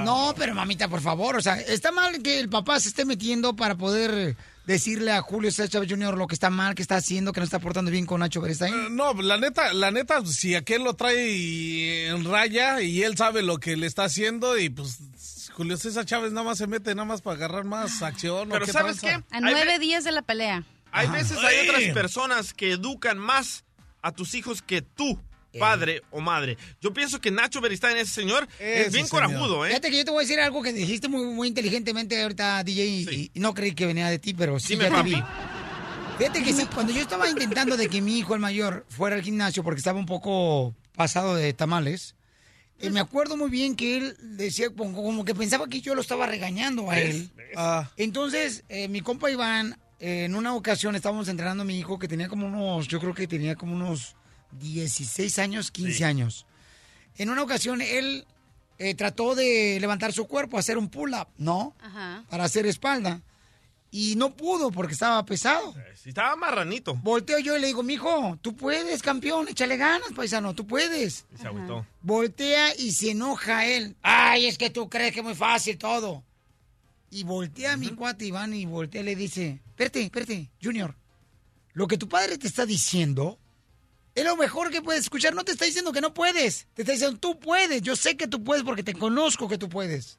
No, pero mamita, por favor, o sea, está mal que el papá se esté metiendo para poder decirle a Julio César Chávez Jr. lo que está mal, que está haciendo, que no está portando bien con Nacho Beristain. No, la neta, la neta, si aquel lo trae en raya y él sabe lo que le está haciendo y pues Julio César Chávez nada más se mete nada más para agarrar más acción. ¿o Pero qué ¿sabes tranza? A nueve días de la pelea. Hay Ajá. veces hay Ay. otras personas que educan más a tus hijos que tú, padre o madre. Yo pienso que Nacho Beristain, ese señor, es bien corajudo, ¿eh? Fíjate que yo te voy a decir algo que dijiste muy, muy inteligentemente ahorita, DJ, y, y no creí que venía de ti, pero sí Dime, ya te papi. vi. Fíjate que sí, cuando yo estaba intentando de que mi hijo, el mayor, fuera al gimnasio porque estaba un poco pasado de tamales, eh, me acuerdo muy bien que él decía, como, que pensaba que yo lo estaba regañando a él. Entonces, eh, mi compa Iván, eh, en una ocasión estábamos entrenando a mi hijo que tenía como unos, yo creo que tenía como unos 16 años, 15 años. En una ocasión él eh, trató de levantar su cuerpo, hacer un pull-up, ¿no? Ajá. Para hacer espalda. Y no pudo porque estaba pesado. Si estaba marranito. Volteo yo y le digo, mijo, tú puedes, campeón, échale ganas, paisano, tú puedes. Y se agüitó. Voltea y se enoja él. Ay, es que tú crees que es muy fácil todo. Y voltea a mi cuate Iván y voltea y le dice, espérate, espérate, Junior, lo que tu padre te está diciendo es lo mejor que puedes escuchar. No te está diciendo que no puedes. Te está diciendo, tú puedes. Yo sé que tú puedes porque te conozco que tú puedes.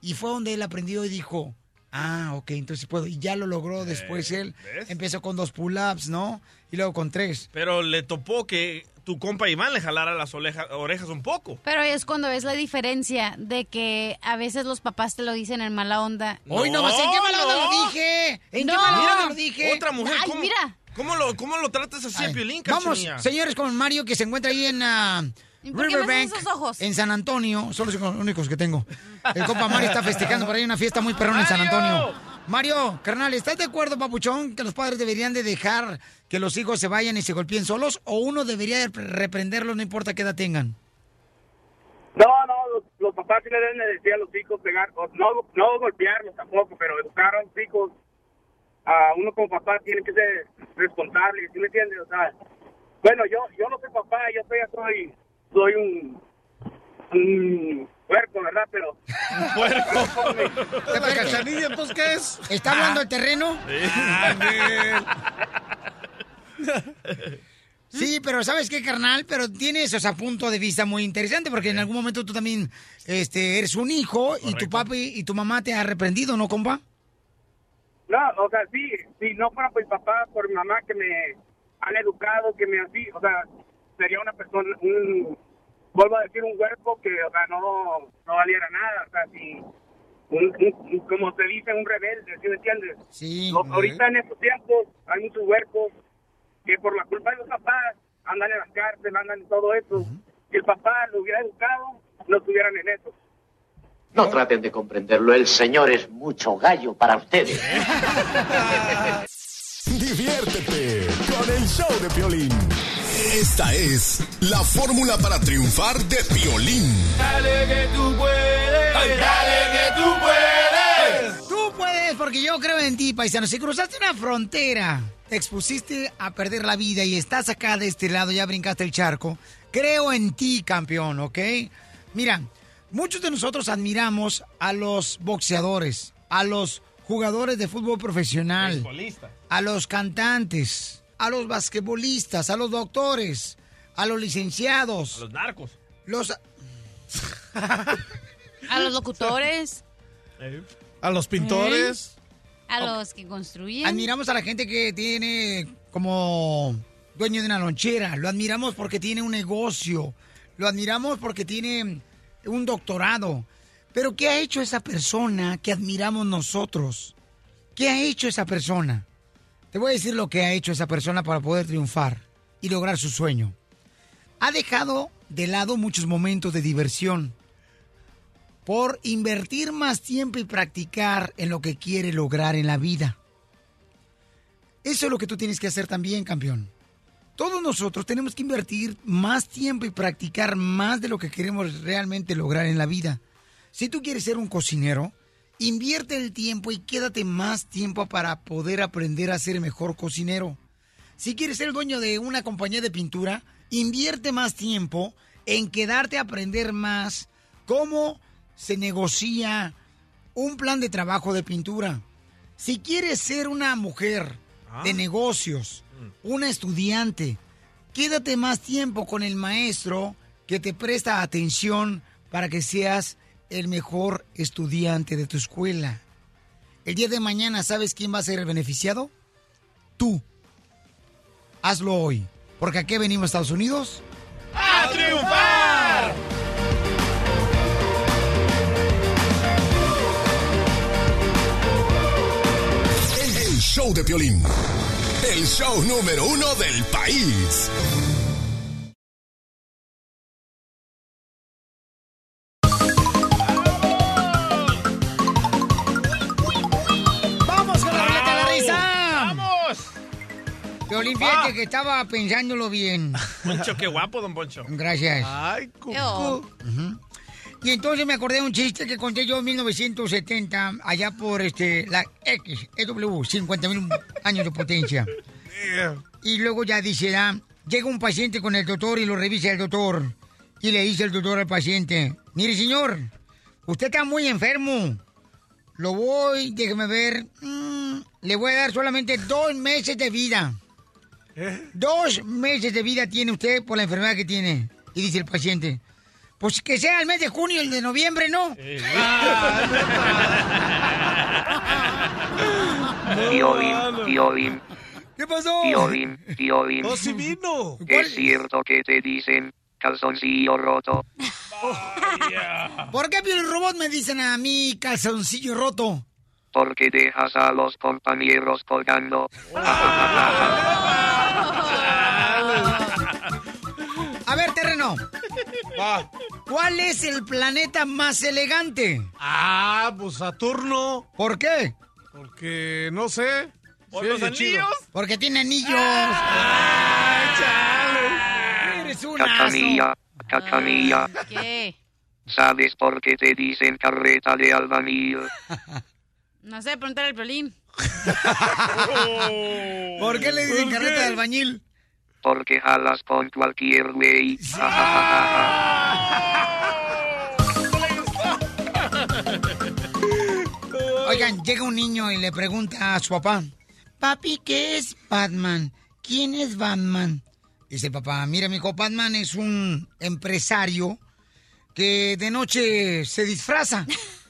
Y fue donde él aprendió y dijo, ah, ok, entonces puedo. Y ya lo logró después él. ¿ves? Empezó con dos pull-ups, ¿no? Y luego con tres. Pero le topó que tu compa Iván le jalara las oleja- orejas un poco. Pero es cuando ves la diferencia de que a veces los papás te lo dicen en mala onda. Hoy no, ¿en qué mala onda lo dije? ¿En qué No. mala onda lo dije? Otra mujer, Ay, ¿cómo, mira. ¿cómo lo, ¿Cómo lo tratas así a Ay, Piolín, Vamos, señores, con Mario que se encuentra ahí en ah, ¿Y por qué me Riverbank, haces esos ojos? en San Antonio. Son los únicos que tengo. El compa Mario está festejando por ahí una fiesta muy perrona en San Antonio. Mario, carnal, ¿estás de acuerdo, papuchón, que los padres deberían de dejar que los hijos se vayan y se golpeen solos? ¿O uno debería de reprenderlos no importa qué edad tengan? No, no, los, los papás sí le deben de decir a los hijos pegar, o no, no golpearlos tampoco, pero educar a los hijos. A uno como papá tiene que ser responsable, ¿sí me entiendes? O sea, bueno, yo yo no soy papá, yo soy, soy, soy un, un puerco, ¿verdad? Pero... ¿La [laughs] cachanilla, entonces qué es? ¿Está hablando el terreno? Sí, pero ¿sabes qué, carnal? Pero tienes, o sea, punto de vista muy interesante, porque en algún momento tú también este, eres un hijo y tu papi y tu mamá te ha reprendido, ¿no, compa? No, o sea, sí, si no fuera por mi papá, por mi mamá que me han educado, que me así, o sea, sería una persona, un, vuelvo a decir, un cuerpo que, o sea, no, no valiera nada, o sea, si, un, un- como se dice, un rebelde, ¿sí me entiendes? Sí. O- ahorita en estos tiempos hay muchos huercos que por la culpa de los papás andan en las cárceles, andan en todo eso. Si el papá lo hubiera educado, no estuvieran en eso. No traten de comprenderlo, el señor es mucho gallo para ustedes. [laughs] Diviértete con el show de Piolín. Esta es la fórmula para triunfar de Piolín. Dale que tú puedes, dale que tú puedes. Tú puedes, porque yo creo en ti, paisano. Si cruzaste una frontera, te expusiste a perder la vida y estás acá de este lado, ya brincaste el charco. Creo en ti, campeón, ¿ok? Mira, muchos de nosotros admiramos a los boxeadores, a los jugadores de fútbol profesional, Beisbolista. a los cantantes, a los basquetbolistas, a los doctores, a los licenciados, A los narcos. los... A [laughs] los locutores, A los pintores. a los que construyen. Admiramos a la gente que tiene como dueño de una lonchera. Lo admiramos porque tiene un negocio. Lo admiramos porque tiene un doctorado. Pero ¿qué ha hecho esa persona que admiramos nosotros? ¿Qué ha hecho esa persona? Te voy a decir lo que ha hecho esa persona para poder triunfar y lograr su sueño. Ha dejado de lado muchos momentos de diversión por invertir más tiempo y practicar en lo que quiere lograr en la vida. Eso es lo que tú tienes que hacer también, campeón. Todos nosotros tenemos que invertir más tiempo y practicar más de lo que queremos realmente lograr en la vida. Si tú quieres ser un cocinero, invierte el tiempo y quédate más tiempo para poder aprender a ser mejor cocinero. Si quieres ser dueño de una compañía de pintura, invierte más tiempo en quedarte a aprender más cómo se negocia un plan de trabajo de pintura. Si quieres ser una mujer de negocios, una estudiante, quédate más tiempo con el maestro que te presta atención para que seas el mejor estudiante de tu escuela. El día de mañana, ¿sabes quién va a ser el beneficiado? tú. Hazlo hoy. Porque aquí venimos a Estados Unidos. ¡A triunfar! El show de Piolín. El show número uno del país. Fíjate que estaba pensándolo bien. Poncho, qué guapo, don Poncho. Gracias. Ay, Ujú. Y entonces me acordé de un chiste que conté yo en 1970, allá por este la X, EW, 50 mil años de potencia. Y luego ya dice, ah, llega un paciente con el doctor y lo revisa el doctor. Y le dice el doctor al paciente, mire señor, usted está muy enfermo. Lo voy, déjeme ver, mm, le voy a dar solamente dos meses de vida. Dos meses de vida tiene usted por la enfermedad que tiene. Y dice el paciente, pues que sea el mes de junio, el de noviembre, ¿no? Piolín, [laughs] Piolín, ¿Qué pasó? Piolín, Piolín. ¡Oh, sí vino! Es cierto que te dicen calzoncillo roto. ¿Por qué Piolín Robot me dicen a mí calzoncillo roto? Porque dejas a los compañeros colgando. A ver, terreno. ¿Cuál es el planeta más elegante? Ah, pues Saturno. ¿Por qué? Porque, no sé. ¿Por Sí, los chido. anillos? Porque tiene anillos. Eres un Cachanilla, cachanilla. ¿Qué? ¿Sabes por qué te dicen carreta de albañil? [laughs] No sé, preguntar al Piolín. [laughs] ¿Por qué le dicen carreta de albañil? Porque jalas con cualquier güey. Oigan, llega un niño y le pregunta a su papá, papi, ¿qué es Batman? ¿Quién es Batman? Dice papá, mira, mi hijo, Batman es un empresario que de noche se disfraza.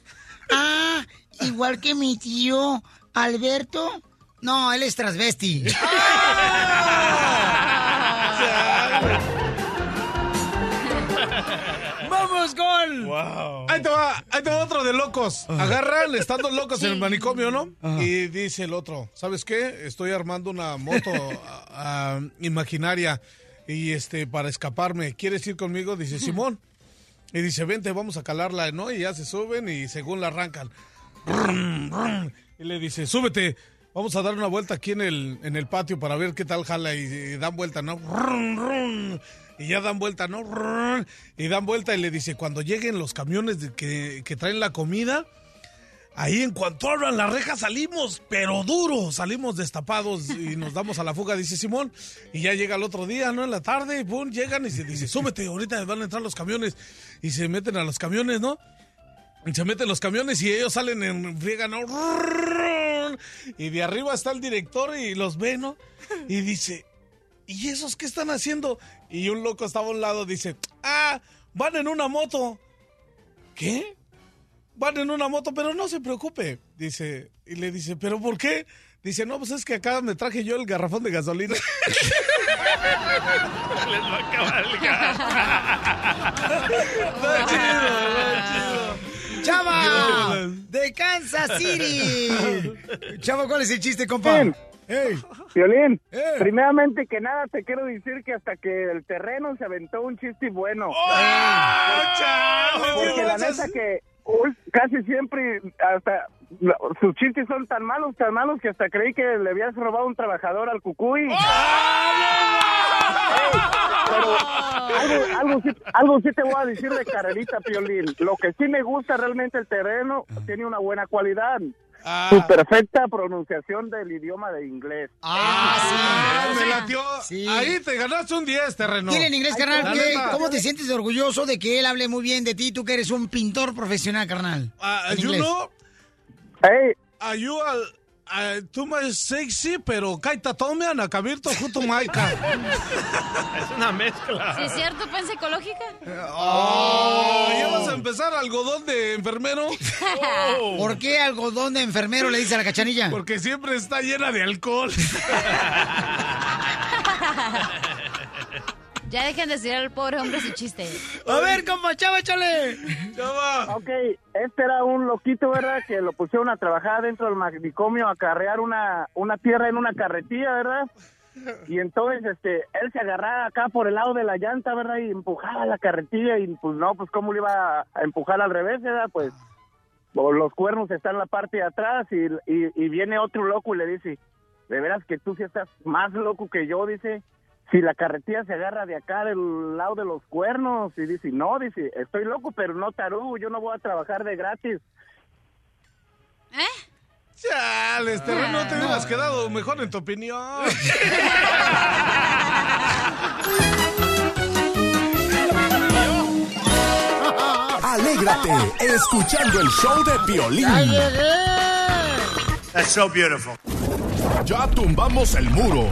[laughs] ah, igual que mi tío Alberto. No, él es transvesti. [laughs] ¡Vamos, gol! Ahí te va, ahí te va otro de locos. Agarran, estando locos en el manicomio, ¿no? Y dice el otro, ¿sabes qué? Estoy armando una moto [laughs] ah, imaginaria y este para escaparme. ¿Quieres ir conmigo? Dice Simón. Y dice, vente, vamos a calarla, ¿no? Y ya se suben y según la arrancan. Y le dice, súbete, vamos a dar una vuelta aquí en el, en el patio para ver qué tal jala. Y, dan vuelta, ¿no? Y ya dan vuelta, ¿no? Y dan vuelta y le dice, cuando lleguen los camiones que, que traen la comida, ahí en cuanto abran la reja salimos, pero duro, salimos destapados y nos damos a la fuga, dice Simón. Y ya llega el otro día, ¿no? En la tarde, pum, llegan y se dice, súbete, ahorita van a entrar los camiones. Y se meten a los camiones, ¿no? Y se meten los camiones y ellos salen en friega, ¿no? Y de arriba está el director y los ve, ¿no? Y dice, ¿y esos qué están haciendo? Y un loco estaba a un lado, dice, ah, van en una moto. ¿Qué? Van en una moto, pero no se preocupe. Dice, y le dice, ¿pero por qué? Dice, no, pues es que acá me traje yo el garrafón de gasolina. [laughs] Les va a acabar el gas. [laughs] Está chido, está chido. ¡Chava! ¡De Kansas City! Chava, ¿cuál es el chiste, compa? Bien. Violín, Eh. primeramente que nada te quiero decir que hasta que el terreno se aventó un chiste bueno. Porque la neta que casi siempre hasta sus chistes son tan malos, tan malos que hasta creí que le habías robado un trabajador al cucuy. Pero algo, algo, sí, algo sí te voy a decir de Carelita Piolín. Lo que sí me gusta realmente el terreno tiene una buena cualidad. Su perfecta pronunciación del idioma de inglés. Ah, me latió. Ahí te ganaste un 10, terreno. Dile en inglés, carnal, ¿qué- neta. ¿cómo te sientes orgulloso de que él hable muy bien de ti, tú que eres un pintor profesional, carnal? Ah, En you know, are you tú más sexy, pero kaita tome ana kabirto juto maika. [laughs] Es una mezcla. ¿Sí es cierto, pensa ecológica? Oh, ya vas a empezar algodón de enfermero? [laughs] ¿Por qué algodón de enfermero le dice a la cachanilla? Porque siempre está llena de alcohol. [laughs] Ya dejen de decir al pobre hombre su chiste. A ver, compa, chava, échale. Ok, este era un loquito, ¿verdad? Que lo pusieron a trabajar dentro del manicomio a carrear una, una tierra en una carretilla, ¿verdad? Y entonces, este, él se agarraba acá por el lado de la llanta, ¿verdad? Y empujaba la carretilla y pues no, pues cómo le iba a empujar al revés, ¿verdad? Pues o los cuernos están en la parte de atrás y, y, y viene otro loco y le dice, de veras que tú sí estás más loco que yo, dice, si la carretilla se agarra de acá del lado de los cuernos y dice, no, dice, estoy loco, pero no tarugo, yo no voy a trabajar de gratis. Chales, terreno, no te hubieras quedado mejor en tu opinión. [laughs] Alégrate escuchando el show de Piolín. That's so beautiful. Ya tumbamos el muro.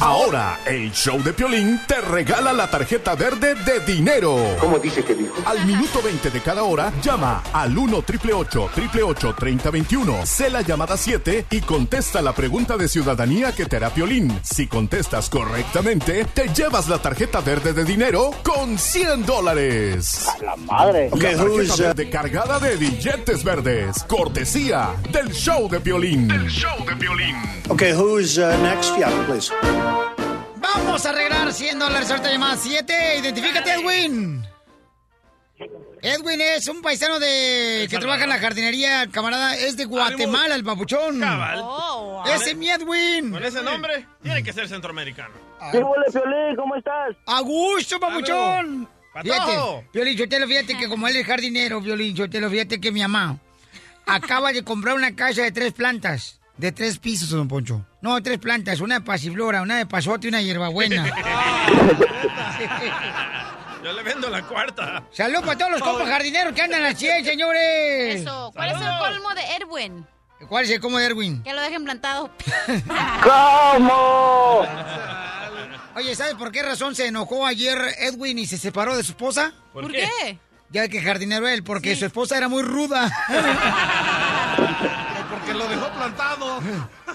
Ahora, el show de Piolín te regala la tarjeta verde de dinero. ¿Cómo dice que dijo? Al minuto 20 de cada hora, llama al 1 888 3021 Sé la llamada 7 y contesta la pregunta de ciudadanía que te hará Piolín. Si contestas correctamente, te llevas la tarjeta verde de dinero con 100 dólares. la madre. La Ok, tarjeta who's, verde cargada de billetes verdes. Cortesía del show de Piolín. show de violín. Okay, who's uh, next? Yeah, please. Vamos a arreglar 100 dólares ahorita llamada 7. Identifícate, Edwin. Edwin es un paisano de que trabaja en la jardinería, camarada. Es de Guatemala, el papuchón. Cabal. Oh, Ese es mi Edwin. Con ese nombre, tiene que ser centroamericano. ¿Qué huele, Piolín? ¿Cómo estás? A gusto, papuchón. Fíjate, Violín, yo te lo fíjate que como él es jardinero, Violín, yo te lo fíjate que mi mamá acaba de comprar una casa de tres plantas. De tres pisos, don Poncho. No, tres plantas. Una de pasiflora, una de pasote y una hierbabuena. [laughs] Yo le vendo la cuarta. Salud para todos los compas jardineros que andan al 100, señores. Eso. ¿Cuál es el colmo de Erwin? ¿Cuál es el colmo de Erwin? Que lo dejen plantado. [laughs] ¿Cómo? Oye, ¿sabes por qué razón se enojó ayer Edwin y se separó de su esposa? ¿Por ¿Por qué? qué? Ya que jardinero él, porque su esposa era muy ruda. [laughs] Porque lo dejó plantado. [laughs]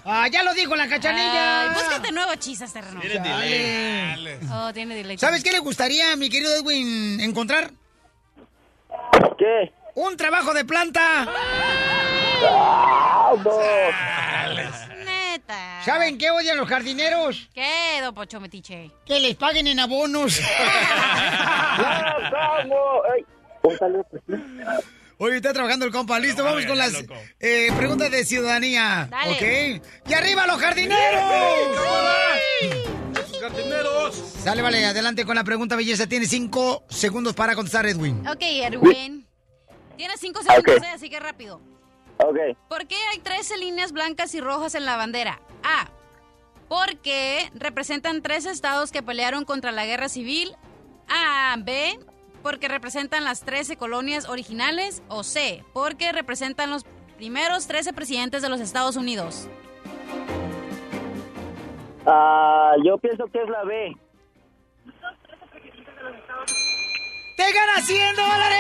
Ah, ya lo dijo la cachanilla. Ay, búscate nuevo chisas, terreno. Tiene delay. Oh, tiene delay. ¿Sabes qué le gustaría a mi querido Edwin encontrar? ¿Qué? Un trabajo de planta. Neta. ¿Saben qué odian los jardineros? ¿Qué, don Pocho Metiche? Que les paguen en abonos. [laughs] ¿Cómo? Oye, está trabajando el compa. Listo, vamos con las eh, preguntas de ciudadanía. Dale. ¿Ok? ¡Y arriba los jardineros! ¡Jardineros! Sale, vale, adelante con la pregunta, belleza. Tiene cinco segundos para contestar, Edwin. Ok, Erwin. Tienes cinco segundos, Ok. eh, así que rápido. Ok. ¿Por qué hay 13 líneas blancas y rojas en la bandera? A. Porque representan tres estados que pelearon contra la guerra civil. A. B. Porque representan las 13 colonias originales. O C. Porque representan los primeros 13 presidentes de los Estados Unidos. Ah, yo pienso que es la B. ¡Te gana 100 dólares!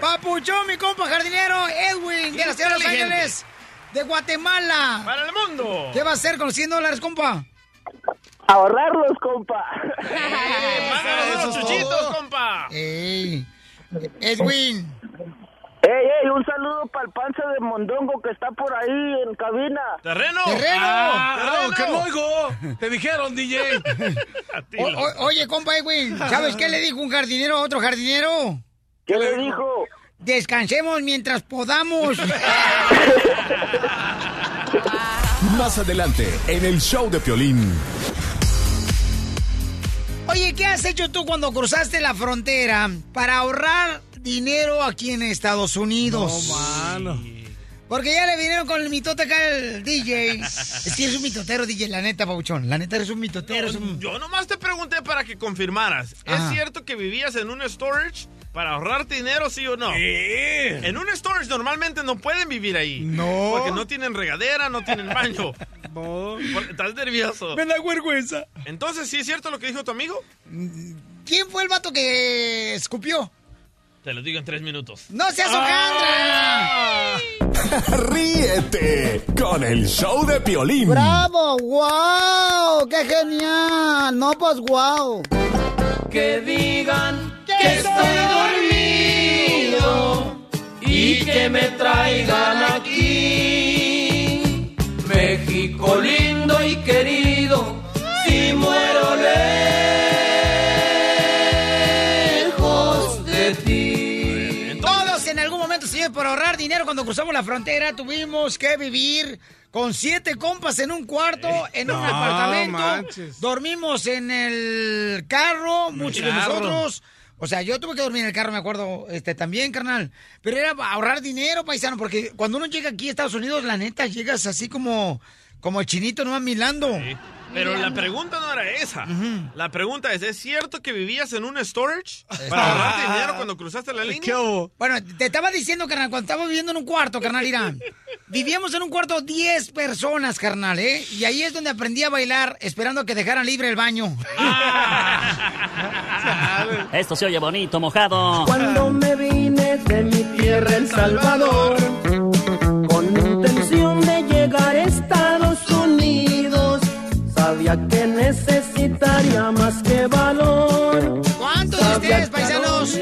Papuchón, mi compa jardinero, Edwin, de la ciudad de Los. Ángeles, de Guatemala. ¡Para el mundo! ¿Qué va a hacer con los 100 dólares, compa? Ahorrarlos, compa. [laughs] ¡Máganos unos chuchitos, compa! Ey, Edwin. Ey, ey, un saludo para el panza de Mondongo que está por ahí en cabina. ¡Terreno! ¡Terreno! Ah, no, que no oigo. Te dijeron, DJ. [laughs] O- o- oye, compa Edwin, ¿sabes qué le dijo un jardinero a otro jardinero? ¿Qué le dijo? Descansemos mientras podamos. [laughs] Más adelante, en el show de Piolín. Oye, ¿qué has hecho tú cuando cruzaste la frontera para ahorrar dinero aquí en Estados Unidos? No, mano. Porque ya le vinieron con el mitote acá al DJ. Es que eres un mitotero, DJ, la neta, Pauchón. La neta eres un mitotero. es un- Yo nomás te pregunté para que confirmaras. Ajá. ¿Es cierto que vivías en un storage para ahorrar dinero, sí o no? En un storage normalmente no pueden vivir ahí. No. Porque no tienen regadera, no tienen baño. [laughs] Estás nervioso. Me da vergüenza. Entonces, ¿sí es cierto lo que dijo tu amigo? ¿quién fue el vato que escupió? Te lo digo en tres minutos. ¡No seas hojandra! [laughs] Ríete con el show de Piolín. ¡Bravo! ¡Wow! ¡Qué genial! No, pues wow. Que digan que estoy dormido y que me traigan aquí. México lindo y querido, si muero lejos de ti. Todos en algún momento, señor, por ahorrar dinero cuando cruzamos la frontera, tuvimos que vivir con siete compas en un cuarto, en un apartamento. manches. Dormimos en el carro, muchos de carro. nosotros. O sea, yo tuve que dormir en el carro, me acuerdo, este, también, carnal. Pero era ahorrar dinero, paisano, porque cuando uno llega aquí a Estados Unidos, la neta, llegas así como, como el chinito, no milando. Pero la pregunta no era esa. La pregunta es, ¿es cierto que vivías en un storage para ahorrarte dinero cuando cruzaste la línea? Bueno, te estaba diciendo, carnal, cuando estaba viviendo en un cuarto, carnal, Irán. [laughs] Vivíamos en un cuarto 10 personas, carnal, ¿eh? Y ahí es donde aprendí a bailar esperando a que dejaran libre el baño. Esto se oye bonito, mojado. Cuando me vine de mi tierra, El Salvador, más que valor. ¿Cuántos de ustedes, que paisanos,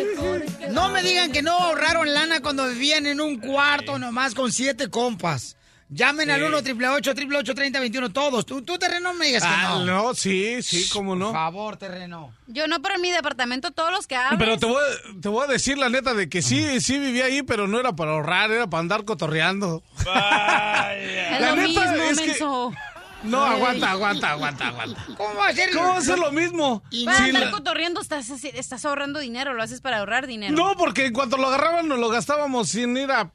no me digan que no ahorraron lana cuando vivían en un cuarto nomás con siete compas? Llamen al 1 888 3021 todos. Tú, tú terreno, no me digas que Ah, no. no, sí, sí, cómo no. Por favor, terreno. Yo no, pero en mi departamento todos los que hablan. Pero te voy, a- te voy a decir la neta de que sí, sí vivía ahí, pero no era para ahorrar, era para andar cotorreando. [laughs] Es La lo neta mismo, es que- menso. No, aguanta, aguanta, aguanta, aguanta. ¿Cómo va a ser? ¿Cómo va a ser lo mismo? Para Sí, andar la- cotorreando estás, estás ahorrando dinero, lo haces para ahorrar dinero. No, porque en cuanto lo agarraban nos lo gastábamos sin ir a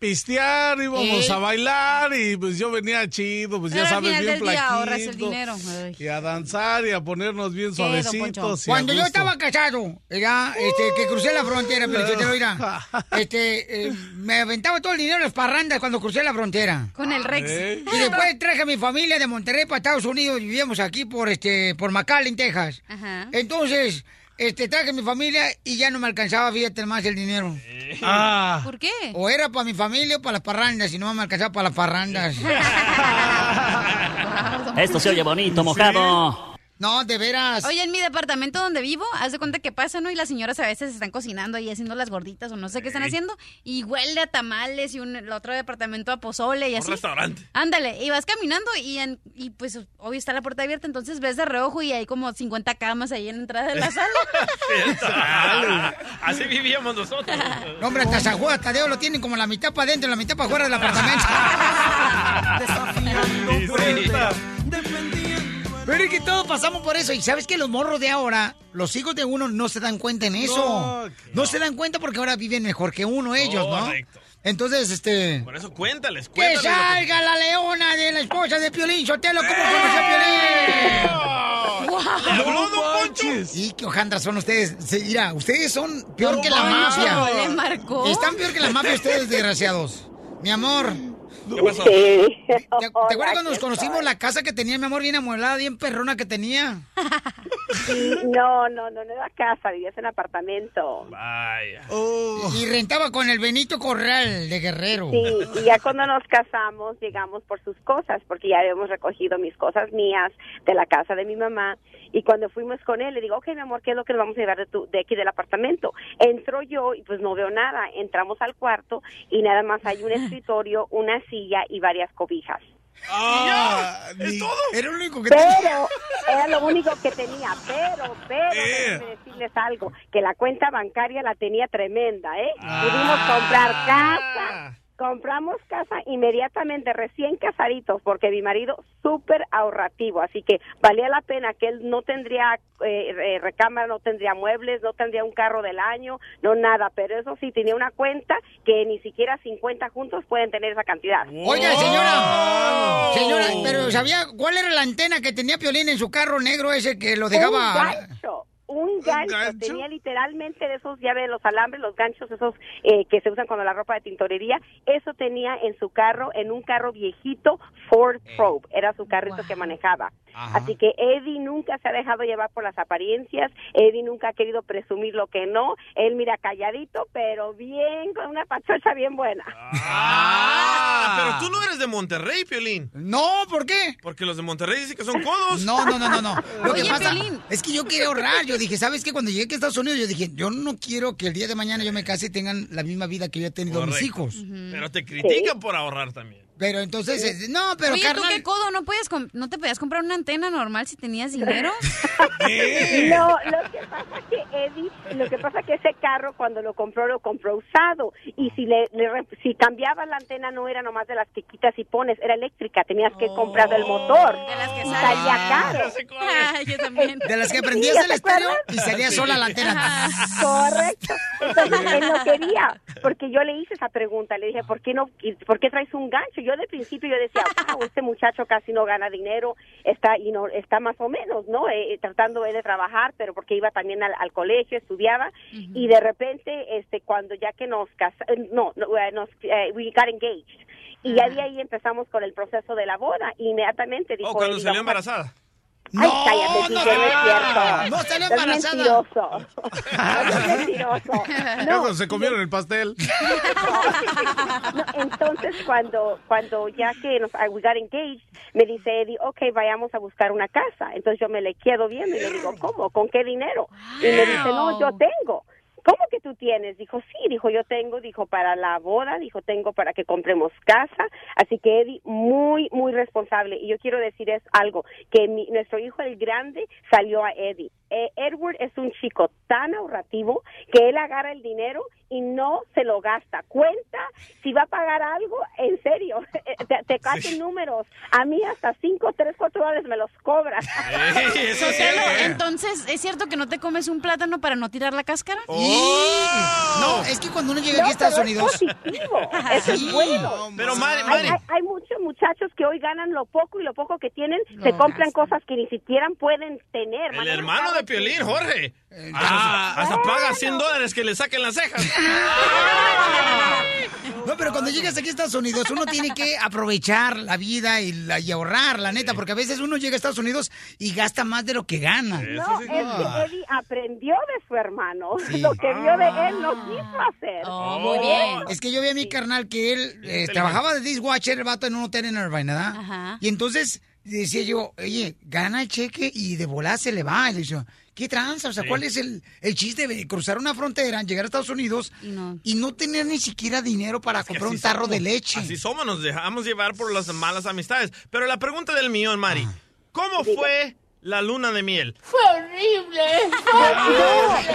pistear, íbamos Ey. a bailar y pues yo venía chido, pues Pero ya sabes, bien el dinero. Ay. Y a danzar y a ponernos bien ¿Qué, don suavecitos. Cuando yo estaba casado, ya, este, que crucé la frontera, pero yo te lo dirá. [laughs] Este, eh, me aventaba todo el dinero en las parrandas cuando crucé la frontera. Con el Rex. ¿Eh? Y después traje a mi familia de Monterrey para Estados Unidos. Vivíamos aquí por este, por McAllen, Texas. Ajá. Entonces, este, traje a mi familia y ya no me alcanzaba, fíjate más el dinero. Ah. ¿Por qué? O era para mi familia o para las parrandas, y no me alcanzaba para las parrandas. [laughs] Esto se oye bonito, mojado. No, de veras. Oye, en mi departamento donde vivo, haz de cuenta que pasa, ¿no? Y las señoras a veces están cocinando y haciendo las gorditas o no sé qué están haciendo. Y huele a tamales y un, el otro departamento a pozole y Un así. restaurante. Ándale, y vas caminando y, en- y pues obvio está la puerta abierta, entonces ves de reojo y hay como 50 camas ahí en la entrada de la [laughs] sala. Así vivíamos nosotros. No, hombre, hasta San Juan Tadeo lo tienen como la mitad para adentro y la mitad para afuera del apartamento. [laughs] [laughs] Pero es que todos pasamos por eso. Y sabes que los morros de ahora, los hijos de uno no se dan cuenta en eso. No, se dan cuenta porque ahora viven mejor que uno ellos, Correcto. ¿no? Entonces, este... Por eso cuéntales, ¡Que cuéntales. que- salga la leona de la esposa de Piolín! ¡Sotelo, cómo conoció a Piolín! ¿Le habló, don Poncho? Y qué hojandras son ustedes. Se- Mira, ustedes son peor Don que la mafia. le marcó. Están peor que la mafia ustedes, desgraciados. Mi amor. ¿Qué pasó? ¿Te, te acuerdas cuando nos conocimos la casa que tenía mi amor bien amueblada, bien perrona que tenía? No, no, no, no era casa, vivías en apartamento. Vaya. Y rentaba con el Benito Corral de Guerrero. Sí, y ya cuando nos casamos llegamos por sus cosas, porque ya habíamos recogido mis cosas mías de la casa de mi mamá. Y cuando fuimos con él, le digo, ok, mi amor, ¿qué es lo que nos vamos a llevar de, tu, de aquí del apartamento? Entro yo y pues no veo nada. Entramos al cuarto y nada más hay un [laughs] escritorio, una silla y varias cobijas. Ah, ¿Es todo? Era lo único que Pero tenía. era lo único que tenía, pero, pero, déjenme decirles algo, que la cuenta bancaria la tenía tremenda, ¿eh? Pudimos comprar casa, compramos casa inmediatamente, recién casaditos, porque mi marido súper ahorrativo, así que valía la pena que él no tendría eh, recámara, no tendría muebles, no tendría un carro del año, no nada, pero eso sí, tenía una cuenta que ni siquiera 50 juntos pueden tener esa cantidad. Oiga, señora. Señora, pero ¿sabía cuál era la antena que tenía Piolín en su carro negro ese que lo Un dejaba? gancho, un un gancho, tenía literalmente de esos, ya ve, los alambres, los ganchos, esos eh, que se usan con la ropa de tintorería, eso tenía en su carro, en un carro viejito Ford Probe, era su carrito que manejaba. Ajá. Así que Eddie nunca se ha dejado llevar por las apariencias, Eddie nunca ha querido presumir lo que no, él mira calladito, pero bien, con una pachocha bien buena. Ah, pero tú no eres de Monterrey, Piolín. No, ¿por qué? Porque los de Monterrey dicen que son codos. No, no, no, no, no. [laughs] Lo que pasa Piolín. es que yo quería ahorrar. Yo dije, ¿sabes qué? Cuando llegué aquí a Estados Unidos, yo dije, yo no quiero que el día de mañana yo me case y tengan la misma vida que yo he tenido mis hijos. Pero te critican por ahorrar también. Pero entonces, eh, no, pero Oye, ¿tú carnal. qué codo? ¿No, puedes ¿No te podías comprar una antena normal si tenías dinero? [laughs] No, lo que pasa que Eddie, lo que pasa que ese carro cuando lo compró lo compró usado y si le, le re- si cambiabas la antena no era nomás de las que quitas y pones, era eléctrica, tenías que comprar el motor. De las que salía caro. [laughs] yo también. De las que Sí, prendías ¿ya el estéreo y salía sola la antena. Correcto. Entonces él no quería, porque yo le hice esa pregunta, le dije, ¿por qué no, por qué traes un gancho? Yo de principio yo decía, wow, este muchacho casi no gana dinero, está y no está más o menos, ¿no? Eh, eh, tratando de trabajar, pero porque iba también al, al colegio, estudiaba y de repente, este, cuando ya que nos casa, eh, no, no, eh, nos, eh, we got engaged. Y ya de ahí empezamos con el proceso de la boda. Inmediatamente dijo Oh, cuando él, salió "Vamos a- embarazada. Ay, cállate, DJ, no, es cierto. no Es embarazada. mentiroso. Es [laughs] mentiroso. No, se comieron el pastel. [laughs] no, entonces cuando cuando ya que nos we got engaged, me dice Eddie, ok, vayamos a buscar una casa. Entonces yo me le quedo viendo y le digo, ¿cómo? ¿Con qué dinero? Y me dice, no, yo tengo. ¿Cómo que tú tienes? Dijo, sí, dijo, yo tengo, dijo, para la boda, dijo, tengo para que compremos casa. Así que Eddie, muy, muy responsable. Y yo quiero decir es algo, que mi- nuestro hijo el grande salió a Eddie. Eh, Edward es un chico tan ahorrativo que él agarra el dinero y no se lo gasta. Cuenta si va a pagar algo, en serio, [laughs] eh, te, te cachen números. A mí hasta 5, 3, 4 dólares me los cobras. [laughs] Sotelo, entonces, ¿es cierto que no te comes un plátano para no tirar la cáscara? No, es que cuando uno llega aquí a Estados pero es Unidos. positivo, [laughs] eso es bueno. Pero Hay, Mari. hay- hay muchos muchachos que hoy ganan lo poco y lo poco que tienen se compran cosas que ni siquiera pueden tener. El hermano carros de Piolín, Jorge. Eh, Hasta, hasta paga 100 dólares que le saquen las cejas. [laughs] No, pero cuando llegas aquí a Estados Unidos, uno tiene que aprovechar la vida y, la- y ahorrar, la neta, porque a veces uno llega a Estados Unidos y gasta más de lo que gana. No, es que Eddie aprendió de su hermano. Sí. [laughs] Lo que vio de él no quiso hacer. Oh, Es que yo vi a mi carnal que él eh, trabajaba de dishwasher, el vato en un hotel en Irvine, ¿verdad? Ajá. Y entonces decía yo, oye, gana el cheque y de volar se le va. Y le decía, ¿qué tranza? O sea, Sí. ¿cuál es el, el chiste de cruzar una frontera, llegar a Estados Unidos y no, tener ni siquiera dinero para comprar un tarro somos. de leche? Así somos, nos dejamos llevar por las malas amistades. Pero la pregunta del millón, Mari. ¿Cómo fue la luna de miel? Fue [laughs] horrible.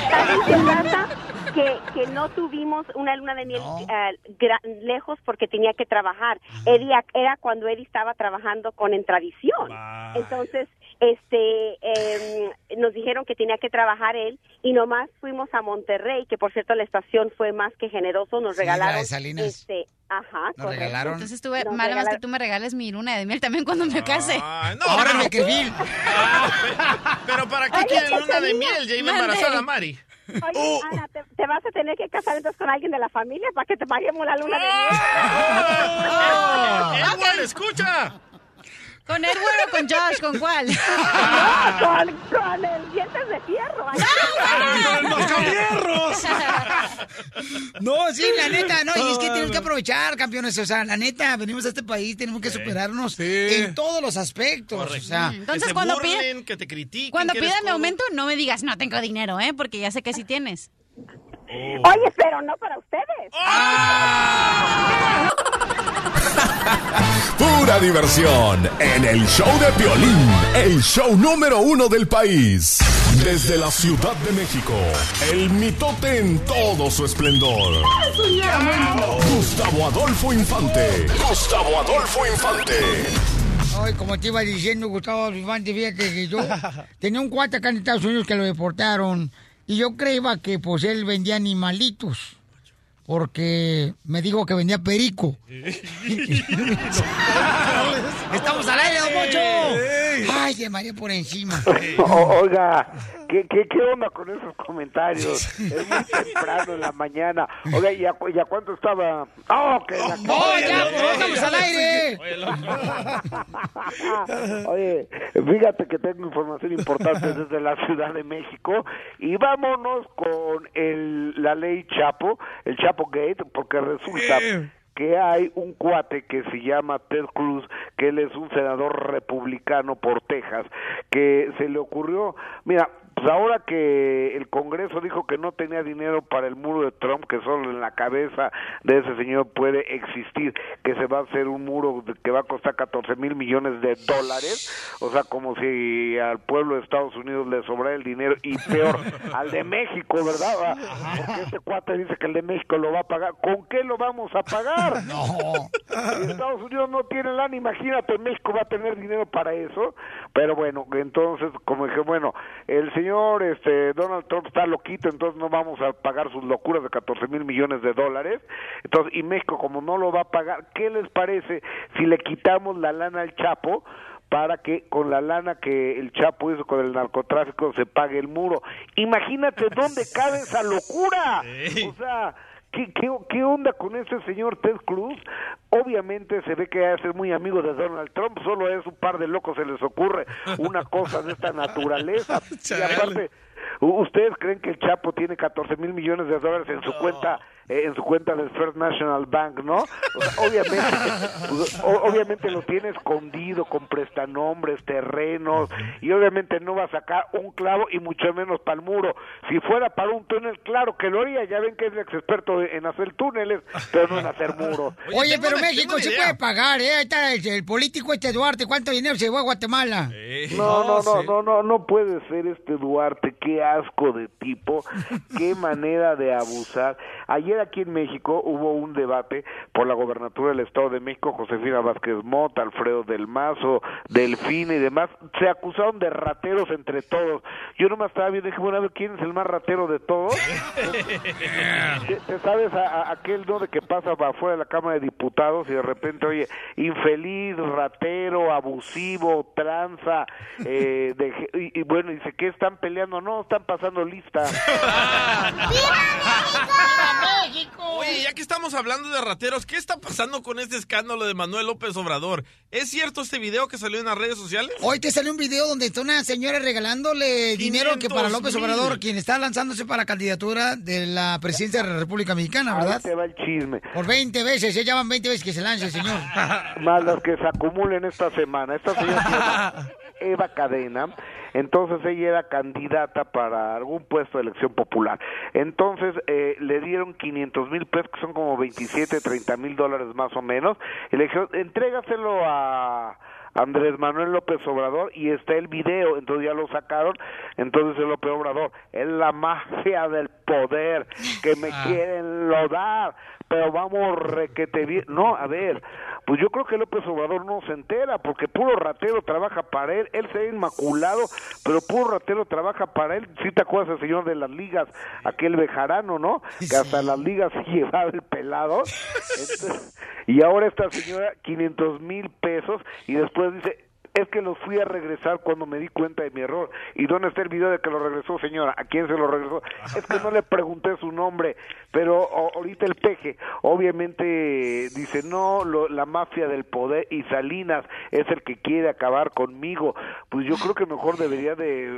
¿Sabes qué pasa? Que, que no tuvimos una luna de miel eh, gra- lejos porque tenía que trabajar. Eddie, era cuando Eddie estaba trabajando con En Tradición. Entonces, este, em, nos dijeron que tenía que trabajar él y nomás fuimos a Monterrey, que por cierto la estación fue más que generoso, nos Sí, la de regalaron. Salinas. Este, ajá, Nos correcto. regalaron. Entonces tuve Nos mal más que regalaron- tú me regales mi luna de miel también cuando me case. Ahora me Meckerville. [laughs] Pero ¿para qué quiere luna de miel? Ya iba embarazada, Mari. Oye, Ana, te, te vas a tener que casar entonces con alguien de la familia para que te paguemos la luna de miel. [laughs] Edward, escucha. ¿Con Edward o con Josh? ¿Con cuál? No, con, con el dientes de fierro. Ay, No, sí, la neta, no, y es que tenemos que aprovechar, campeones, o sea, la neta, venimos a este país, tenemos que superarnos en todos los aspectos, o sea. Entonces, que cuando burlen, que te critiquen. Cuando pidas mi aumento, no me digas, no tengo dinero, ¿eh? Porque ya sé que sí tienes. Oye, pero no para ustedes. [laughs] Pura diversión en el show de Piolín, el show número uno del país. Desde la Ciudad de México, el mitote en todo su esplendor. Gustavo Adolfo Infante. Gustavo Adolfo Infante. Ay, como te iba diciendo, Gustavo Infante, fíjate que yo [laughs] tenía un cuate acá en Estados Unidos que lo deportaron y yo creía que pues él vendía animalitos porque me dijo que vendía perico. [laughs] Estamos al aire, don Poncho. Ay, de María por encima. [laughs] [laughs] O- oiga, ¿qué, qué, ¿qué onda con esos comentarios? Es muy temprano en la mañana. Oiga, ¿y a, y a cuánto estaba? ¡Oh, que la ¡No, ya, pues, estamos al aire! Oye, fíjate que tengo información importante desde la Ciudad de México y vámonos con el, la ley Chapo, el Chapo Gate, porque resulta que hay un cuate que se llama Ted Cruz, que él es un senador republicano por Texas, que se le ocurrió, mira, pues ahora que el Congreso dijo que no tenía dinero para el muro de Trump, que solo en la cabeza de ese señor puede existir, que se va a hacer un muro que va a costar 14 mil millones de dólares, o sea, como si al pueblo de Estados Unidos le sobrara el dinero y peor, [laughs] al de México, ¿verdad? Porque este cuate dice que el de México lo va a pagar. ¿Con qué lo vamos a pagar? [laughs] No. Si Estados Unidos no tiene lana, imagínate, México va a tener dinero para eso. Pero bueno, entonces, como dije, bueno, el señor este Donald Trump está loquito, entonces no vamos a pagar sus locuras de 14 mil millones de dólares. Entonces, y México, como no lo va a pagar, ¿qué les parece si le quitamos la lana al Chapo? para que con la lana que el Chapo hizo con el narcotráfico se pague el muro. Imagínate dónde cabe esa locura. O sea, ¿Qué, qué, qué onda con ese señor Ted Cruz? Obviamente se ve que va a ser muy amigo de Donald Trump, solo es un par de locos se les ocurre una cosa de esta naturaleza. [laughs] Y aparte, ¿u- ¿ustedes creen que el Chapo tiene 14 mil millones de dólares en su cuenta eh, en su cuenta del First National Bank, ¿no? O sea, obviamente, [laughs] pues, o- obviamente lo tiene escondido con prestanombres, terrenos, y obviamente no va a sacar un clavo y mucho menos para el muro. Si fuera para un túnel, claro que lo haría, ya ven que es ex experto en hacer túneles, pero no en hacer [laughs] muros. Oye, pero México se puede pagar, ¿eh? Ahí está el, el político este Duarte. ¿Cuánto dinero se llevó a Guatemala? No, no, no, no, no, no puede ser este Duarte, qué asco de tipo, qué [laughs] manera de abusar. Ayer aquí en México hubo un debate por la gobernatura del Estado de México, Josefina Vázquez Mota, Alfredo del Mazo, Delfín y demás, se acusaron de rateros entre todos. Yo nomás estaba viendo y dije, bueno, a ver, ¿quién es el más ratero de todos? [laughs] ¿Te, te sabes a, a- aquel no de que pasa afuera de la Cámara de Diputados y de repente, oye, infeliz, ratero, abusivo, tranza, eh, de- y, y bueno, dice, ¿qué están peleando? No, están pasando lista. [laughs] Oye, ya que estamos hablando de rateros, ¿qué está pasando con este escándalo de Manuel López Obrador? ¿Es cierto este video que salió en las redes sociales? Hoy te salió un video donde está una señora regalándole dinero que para 500 López mil. Obrador, quien está lanzándose para la candidatura de la presidencia de la República Mexicana, ¿verdad? Ahí te va el chisme. Por 20 veces, ya llevan 20 veces que se lance, señor. [laughs] Más las que se acumulen esta semana. Esta señora se [laughs] Eva Cadena. Entonces ella era candidata para algún puesto de elección popular. Entonces eh, le dieron 500 mil pesos, que son como 27, 30 mil dólares más o menos. Y le dijeron, entrégaselo a Andrés Manuel López Obrador y está el video, entonces ya lo sacaron, entonces el López Obrador es la mafia del poder que me quieren lodar, pero vamos requete bien, no, a ver, pues yo creo que López Obrador no se entera, porque puro ratero trabaja para él, él se ha inmaculado, pero puro ratero trabaja para él, si te acuerdas el señor de las ligas, aquel bejarano, ¿no? Que hasta las ligas se [laughs] llevaba el pelado, Entonces, y ahora esta señora 500 mil pesos y después dice es que los fui a regresar cuando me di cuenta de mi error. ¿Y dónde está el video de que lo regresó, señora? ¿A quién se lo regresó? [laughs] Es que no le pregunté su nombre, pero ahorita el peje, obviamente dice, no, lo- la mafia del poder y Salinas es el que quiere acabar conmigo. Pues yo creo que mejor debería de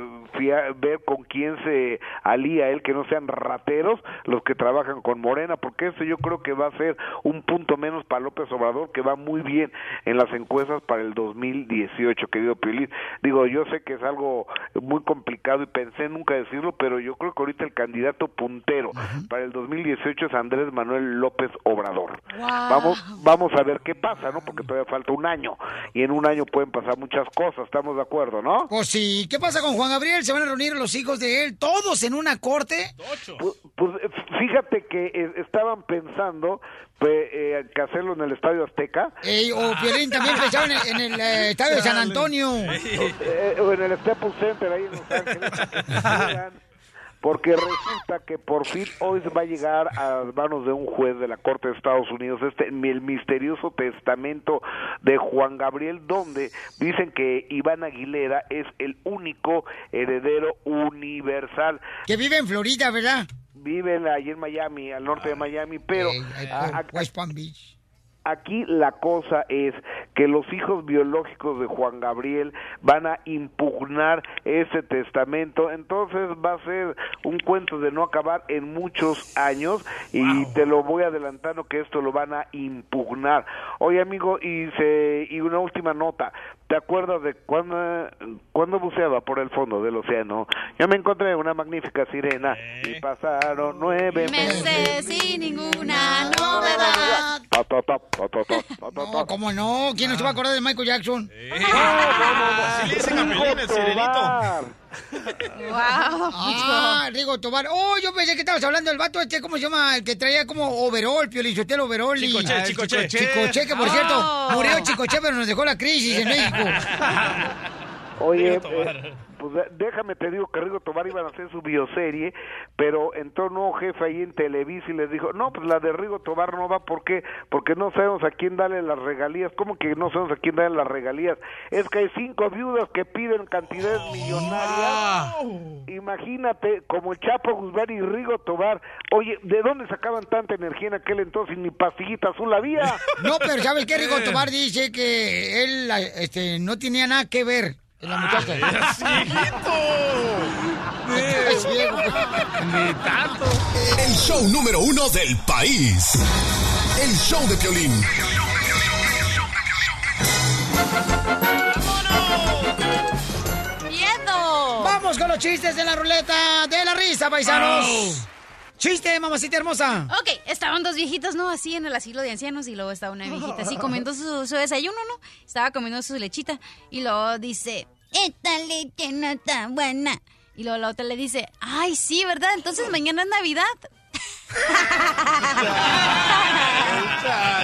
ver con quién se alía él, que no sean rateros los que trabajan con Morena, porque eso yo creo que va a ser un punto menos para López Obrador, que va muy bien en las encuestas para el 2018, querido Piolín. Digo, yo sé que es algo muy complicado y pensé nunca decirlo, pero yo creo que ahorita el candidato puntero para el 2018 es Andrés Manuel López Obrador. Vamos, vamos a ver qué pasa, ¿no? Porque todavía falta un año y en un año pueden pasar muchas cosas, estamos de acuerdo, ¿no? Pues sí, ¿qué pasa con Juan Gabriel? ¿Se van a reunir los hijos de él todos en una corte? Pues, pues, fíjate que eh, estaban pensando pues, eh, que hacerlo en el Estadio Azteca. Ey, o Piolín también pensaba en, el- en el eh, [laughs] estadio de San Antonio. [laughs] Eh, o en el Staples Center ahí en Los Ángeles. [laughs] porque resulta que por fin hoy va a llegar a manos de un juez de la Corte de Estados Unidos este el misterioso testamento de Juan Gabriel donde dicen que Iván Aguilera es el único heredero universal. Que vive en Florida, ¿verdad? Vive allí en Miami, al norte de Miami, pero a- a- West Palm Beach. Aquí la cosa es que los hijos biológicos de Juan Gabriel van a impugnar ese testamento, entonces va a ser un cuento de no acabar en muchos años y te lo voy adelantando que esto lo van a impugnar. Oye amigo, y, se, y una última nota, ¿te acuerdas de cuando, cuando buceaba por el fondo del océano? Yo me encontré una magnífica sirena y pasaron nueve meses. Meses sin ninguna novedad. No. ¿cómo no? ¿Quién no se va a acordar de Michael Jackson? Así le dicen a Piolín, el sirenito. Ah, Rigo Tobar. Oh, yo pensé que estabas hablando del vato este, ¿cómo se llama? El que traía como overall, Piolichotel overall. y- Chicoche, Ah, Chicoche. Chico- Chicoche, que por Oh. cierto, murió Chicoche, pero nos dejó la crisis en México. [laughs] Oye, Rigo Tobar. eh, pues déjame te digo que Rigo Tobar iban a hacer su bioserie, pero entró un nuevo jefe ahí en Televisa y les dijo, no, pues la de Rigo Tobar no va, ¿por qué? Porque no sabemos a quién darle las regalías. ¿Cómo que no sabemos a quién darle las regalías? Es que hay cinco viudas que piden cantidades millonarias. Imagínate, como el Chapo Guzmán y Rigo Tobar. Oye, ¿de dónde sacaban tanta energía en aquel entonces? Ni pastillita azul había. No, pero ¿sabes qué? Rigo [laughs] Tobar dice que él este, no tenía nada que ver la muchacha. Es [laughs] ciego. Ni tanto. El show número uno del país. El show de Piolín. ¡Miedo! Vamos con los chistes de la ruleta de la risa, paisanos. Chiste, mamacita hermosa. Ok, estaban dos viejitas, ¿no? Así en el asilo de ancianos y luego estaba una viejita así comiendo su, su desayuno, ¿no? Estaba comiendo su lechita y luego dice, esta leche no está buena. Y luego la otra le dice, ay, sí, ¿verdad? Entonces mañana es Navidad.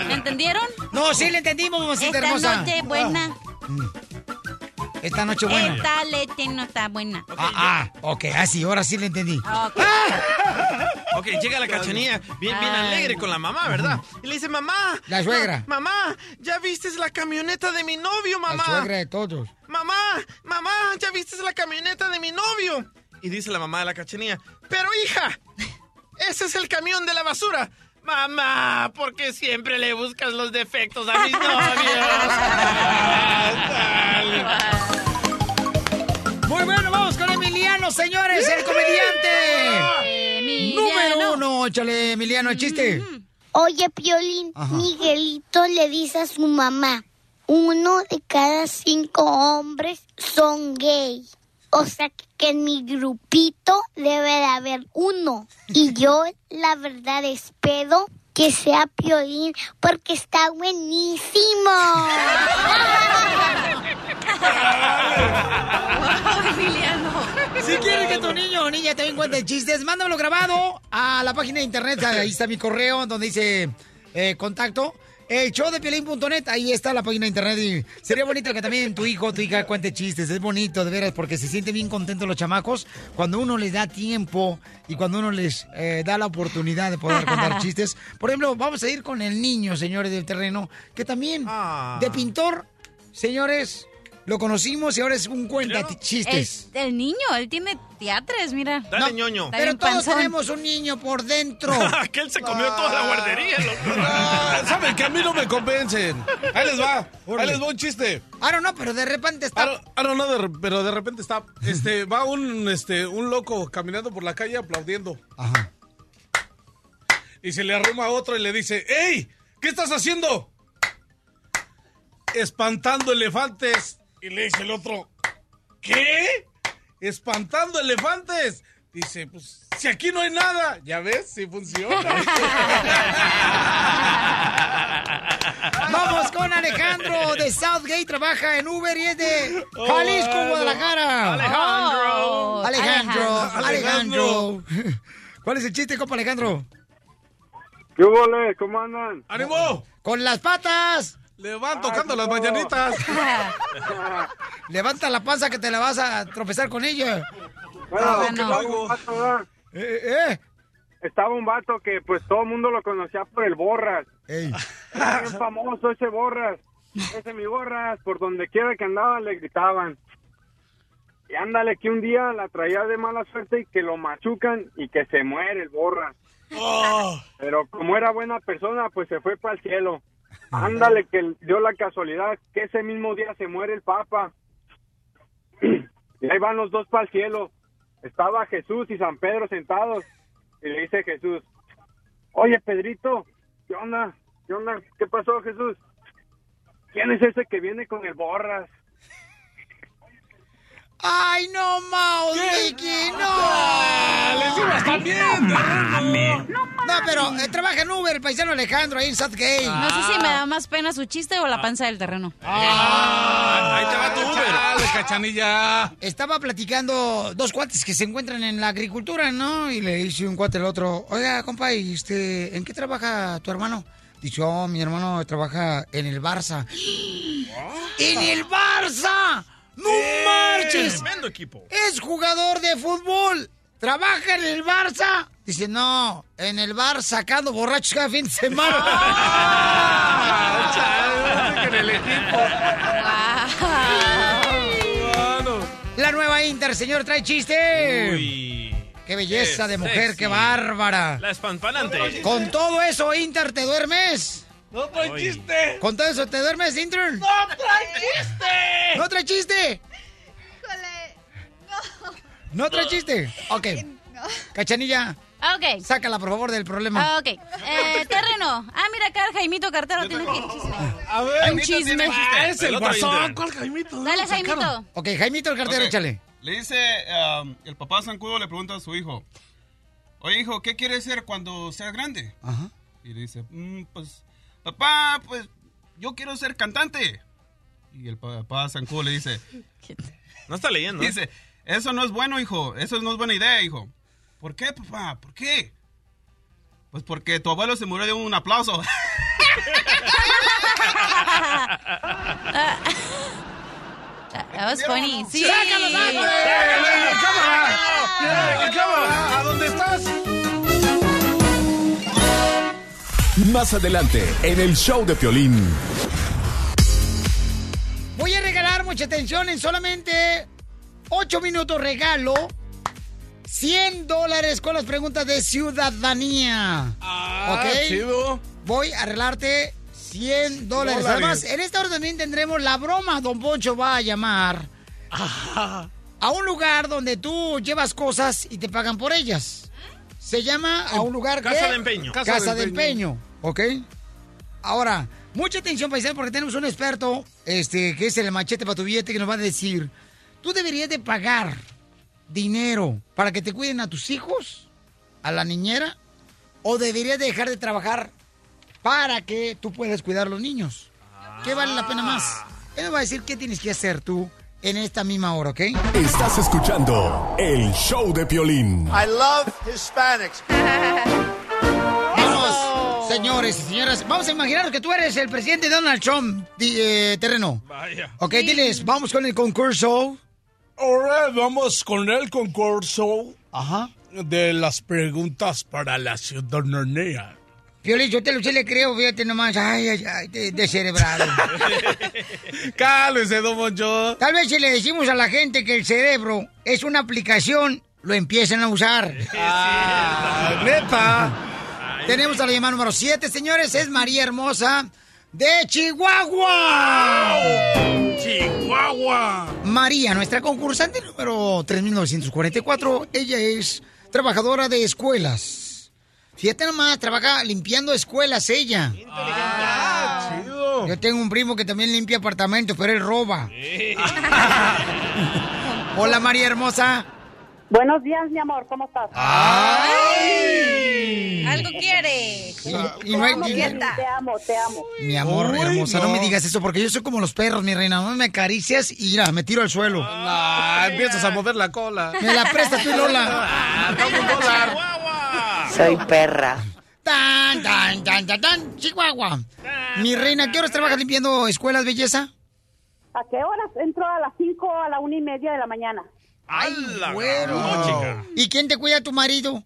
¿Me [laughs] entendieron? No, sí le entendimos, mamacita Esta hermosa. noche buena. Esta noche buena. Esta leche no está buena. Ah, ah, ok, así, ahora sí le entendí. Ok. [laughs] Ok, llega la cachanilla bien, bien alegre con la mamá, ¿verdad? Y le dice, mamá. La suegra. ma- mamá, ¿ya viste la camioneta de mi novio, La mamá? suegra de todos. Mamá, mamá, ¿ya viste la camioneta de mi novio? Y dice la mamá de la cachanilla, pero hija, ese es el camión de la basura. Mamá, ¿por qué siempre le buscas los defectos a mis [laughs] novios? Muy bueno, vamos con Emiliano, señores, el comediante. Emiliano. Número uno, échale, Emiliano, el chiste. Oye, Piolín, Ajá. Miguelito le dice a su mamá, uno de cada cinco hombres son gay. O sea que, en mi grupito debe de haber uno. Y yo, la verdad, espero que sea Piolín porque está buenísimo. Si quieres que tu niño o niña te cuente chistes, mándamelo grabado a la página de internet. Ahí está mi correo donde dice eh, contacto. El show de Piolín.net, ahí está la página de internet y sería bonito que también tu hijo tu hija cuente chistes. Es bonito, de veras, porque se sienten bien contentos los chamacos cuando uno les da tiempo y cuando uno les eh, da la oportunidad de poder contar [laughs] chistes. Por ejemplo, vamos a ir con el niño, señores del terreno, que también de pintor, señores, lo conocimos y ahora es un cuenta chistes. El, el niño, él tiene teatres, mira. Dale, ñoño. Pero todos panzón. tenemos un niño por dentro. [laughs] Aquel se comió toda la guardería, loco. Ah, Saben que a mí no me convencen. Ahí les va. Ahí les va un chiste. Ah, no, no, pero de repente está. Ah, no, pero de repente está. Este, va un, este, un loco caminando por la calle aplaudiendo. Ajá. Y se le arrima a otro y le dice: ¡Ey! ¿Qué estás haciendo? Espantando elefantes. Y le dice el otro: ¿Qué? ¿Espantando elefantes? Dice: Pues si aquí no hay nada. Ya ves, sí funciona. [laughs] Vamos con Alejandro de Southgate, trabaja en Uber y es de Jalisco, Oh, Guadalajara. Alejandro. Oh, Alejandro, Alejandro. Alejandro. ¿Cuál es el chiste, compa Alejandro? ¿Qué hubo, ¿Cómo andan? ¡Ánimo! Con las patas. Le van tocando las mañanitas. [laughs] Levanta la panza que te la vas a tropezar con ella. Bueno, Ah, estaba un vato, ¿verdad? Eh, Estaba un vato que pues todo el mundo lo conocía por el Borras. Era bien famoso ese Borras. Ese mi Borras, por donde quiera que andaba le gritaban. Y ándale que un día la traía de mala suerte y que lo machucan y que se muere el Borras. Pero como era buena persona, pues se fue para el cielo. Ándale que dio la casualidad que ese mismo día se muere el Papa. Y ahí van los dos para el cielo. Estaba Jesús y San Pedro sentados. Y le dice Jesús, oye Pedrito, ¿qué onda? ¿Qué onda? ¿Qué pasó Jesús? ¿Quién es ese que viene con el borras? ¡Ay, no, Mouse, Mickey, no! Ah, ¡Les ibas también! No, pero eh, trabaja en Uber, el paisano Alejandro, ahí en Southgate. No sé si me da más pena su chiste o la panza del terreno. ahí te va tu Uber. Cachanilla. Estaba platicando dos cuates que se encuentran en la agricultura, ¿no? Y le dice un cuate al otro, oiga, compa, ¿y este, ¿en qué trabaja tu hermano? Dice, oh, mi hermano trabaja en el Barça. [gasps] ¡En el Barça! ¡No marches! Tremendo equipo. Es jugador de fútbol. ¿Trabaja en el Barça? Dice, no, en el bar sacando borrachos cada fin de semana. [laughs] en el equipo. La nueva Inter, señor, trae chiste. Qué belleza qué de mujer, sexy. qué bárbara. La espampanante. Con todo eso, Inter, ¿te duermes? No trae chiste. ¿Con todo eso te duermes, Inter? ¡No trae chiste! ¿No trae chiste? ¿No trae chiste? Ok. Cachanilla, Ok. sácala, por favor, del problema. Ah, ok. Eh, terreno. Ah, mira acá, el Jaimito Cartero tiene un chisme. A ver, un chisme. Ah, es el guasón. ¿Cuál Jaimito? ¿Dónde Dale? Jaimito. Ok, Jaimito el cartero, Ok. échale. Le dice, um, el papá Zancudo le pregunta a su hijo, oye hijo, ¿qué quieres ser cuando seas grande? Ajá. Y le dice, "Mm, pues, papá, pues, yo quiero ser cantante. Y el papá Zancudo le dice, [laughs] No está leyendo. ¿eh? dice, eso no es bueno, hijo, eso no es buena idea, hijo. ¿Por qué, papá? ¿Por qué? Pues porque tu abuelo se murió de un aplauso. [laughs] That was funny. Sí. ¡Sácalo, sácalo! ¡Cámara! ¡Cámara! ¿A dónde estás? Más adelante, en el show de Piolín. Voy a regalar mucha atención en solamente 8 minutos regalo 100 dólares con las preguntas de ciudadanía. Ah, ¿Ok? chido. Voy a arreglarte 100 dólares. Dólares. Además, en esta hora también tendremos la broma. Don Poncho va a llamar a un lugar donde tú llevas cosas y te pagan por ellas. Se llama a un lugar Casa que- de empeño. Casa, Casa de de empeño. ¿Ok? Ahora, mucha atención, paisano, porque tenemos un experto, este, que es el machete para tu billete, que nos va a decir, ¿tú deberías de pagar dinero para que te cuiden a tus hijos, a la niñera, o deberías de dejar de trabajar para que tú puedas cuidar a los niños? ¿Qué vale la pena más? Él nos va a decir qué tienes que hacer tú en esta misma hora, ¿ok? Estás escuchando el show de Piolín. I love Hispanics. [laughs] Vamos, señores y señoras, vamos a imaginar que tú eres el presidente de Donald Trump, eh, terreno. Vaya. Ok, diles, vamos con el concurso. Ahora vamos con el concurso Ajá. de las preguntas para la ciudadanía. Piolín, yo te lo sí le creo, fíjate nomás. Ay, ay, ay, de, descerebrado. [laughs] Cálmese, don Moncho. Tal vez si le decimos a la gente que el cerebro es una aplicación, lo empiezan a usar. [laughs] Ah, neta. Tenemos a la llamada número 7, señores. Es María Hermosa de Chihuahua. Chihuahua. María, nuestra concursante número 3944. Ella es trabajadora de escuelas. Fíjate nomás, trabaja limpiando escuelas ella. Ah, chido. Yo tengo un primo que también limpia apartamentos, pero él roba. [laughs] Hola María Hermosa. Buenos días, mi amor, ¿cómo estás? Algo quiere. Y, y no hay Te amo. Te amo, te amo. Mi amor Uy, hermosa, no. no. me digas eso porque yo soy como los perros, mi reina. No me acaricias y mira, me tiro al suelo. Ah, empiezas a mover la cola. Me la prestas tú, Lola. Ah. Soy perra. Tan, tan, tan, tan, tan, Chihuahua. Mi reina, ¿qué horas trabajas limpiando escuelas, belleza? ¿A qué horas? Entro a las 5 a la una y media de la mañana. Ay, gran chica. ¿Y quién te cuida a tu marido?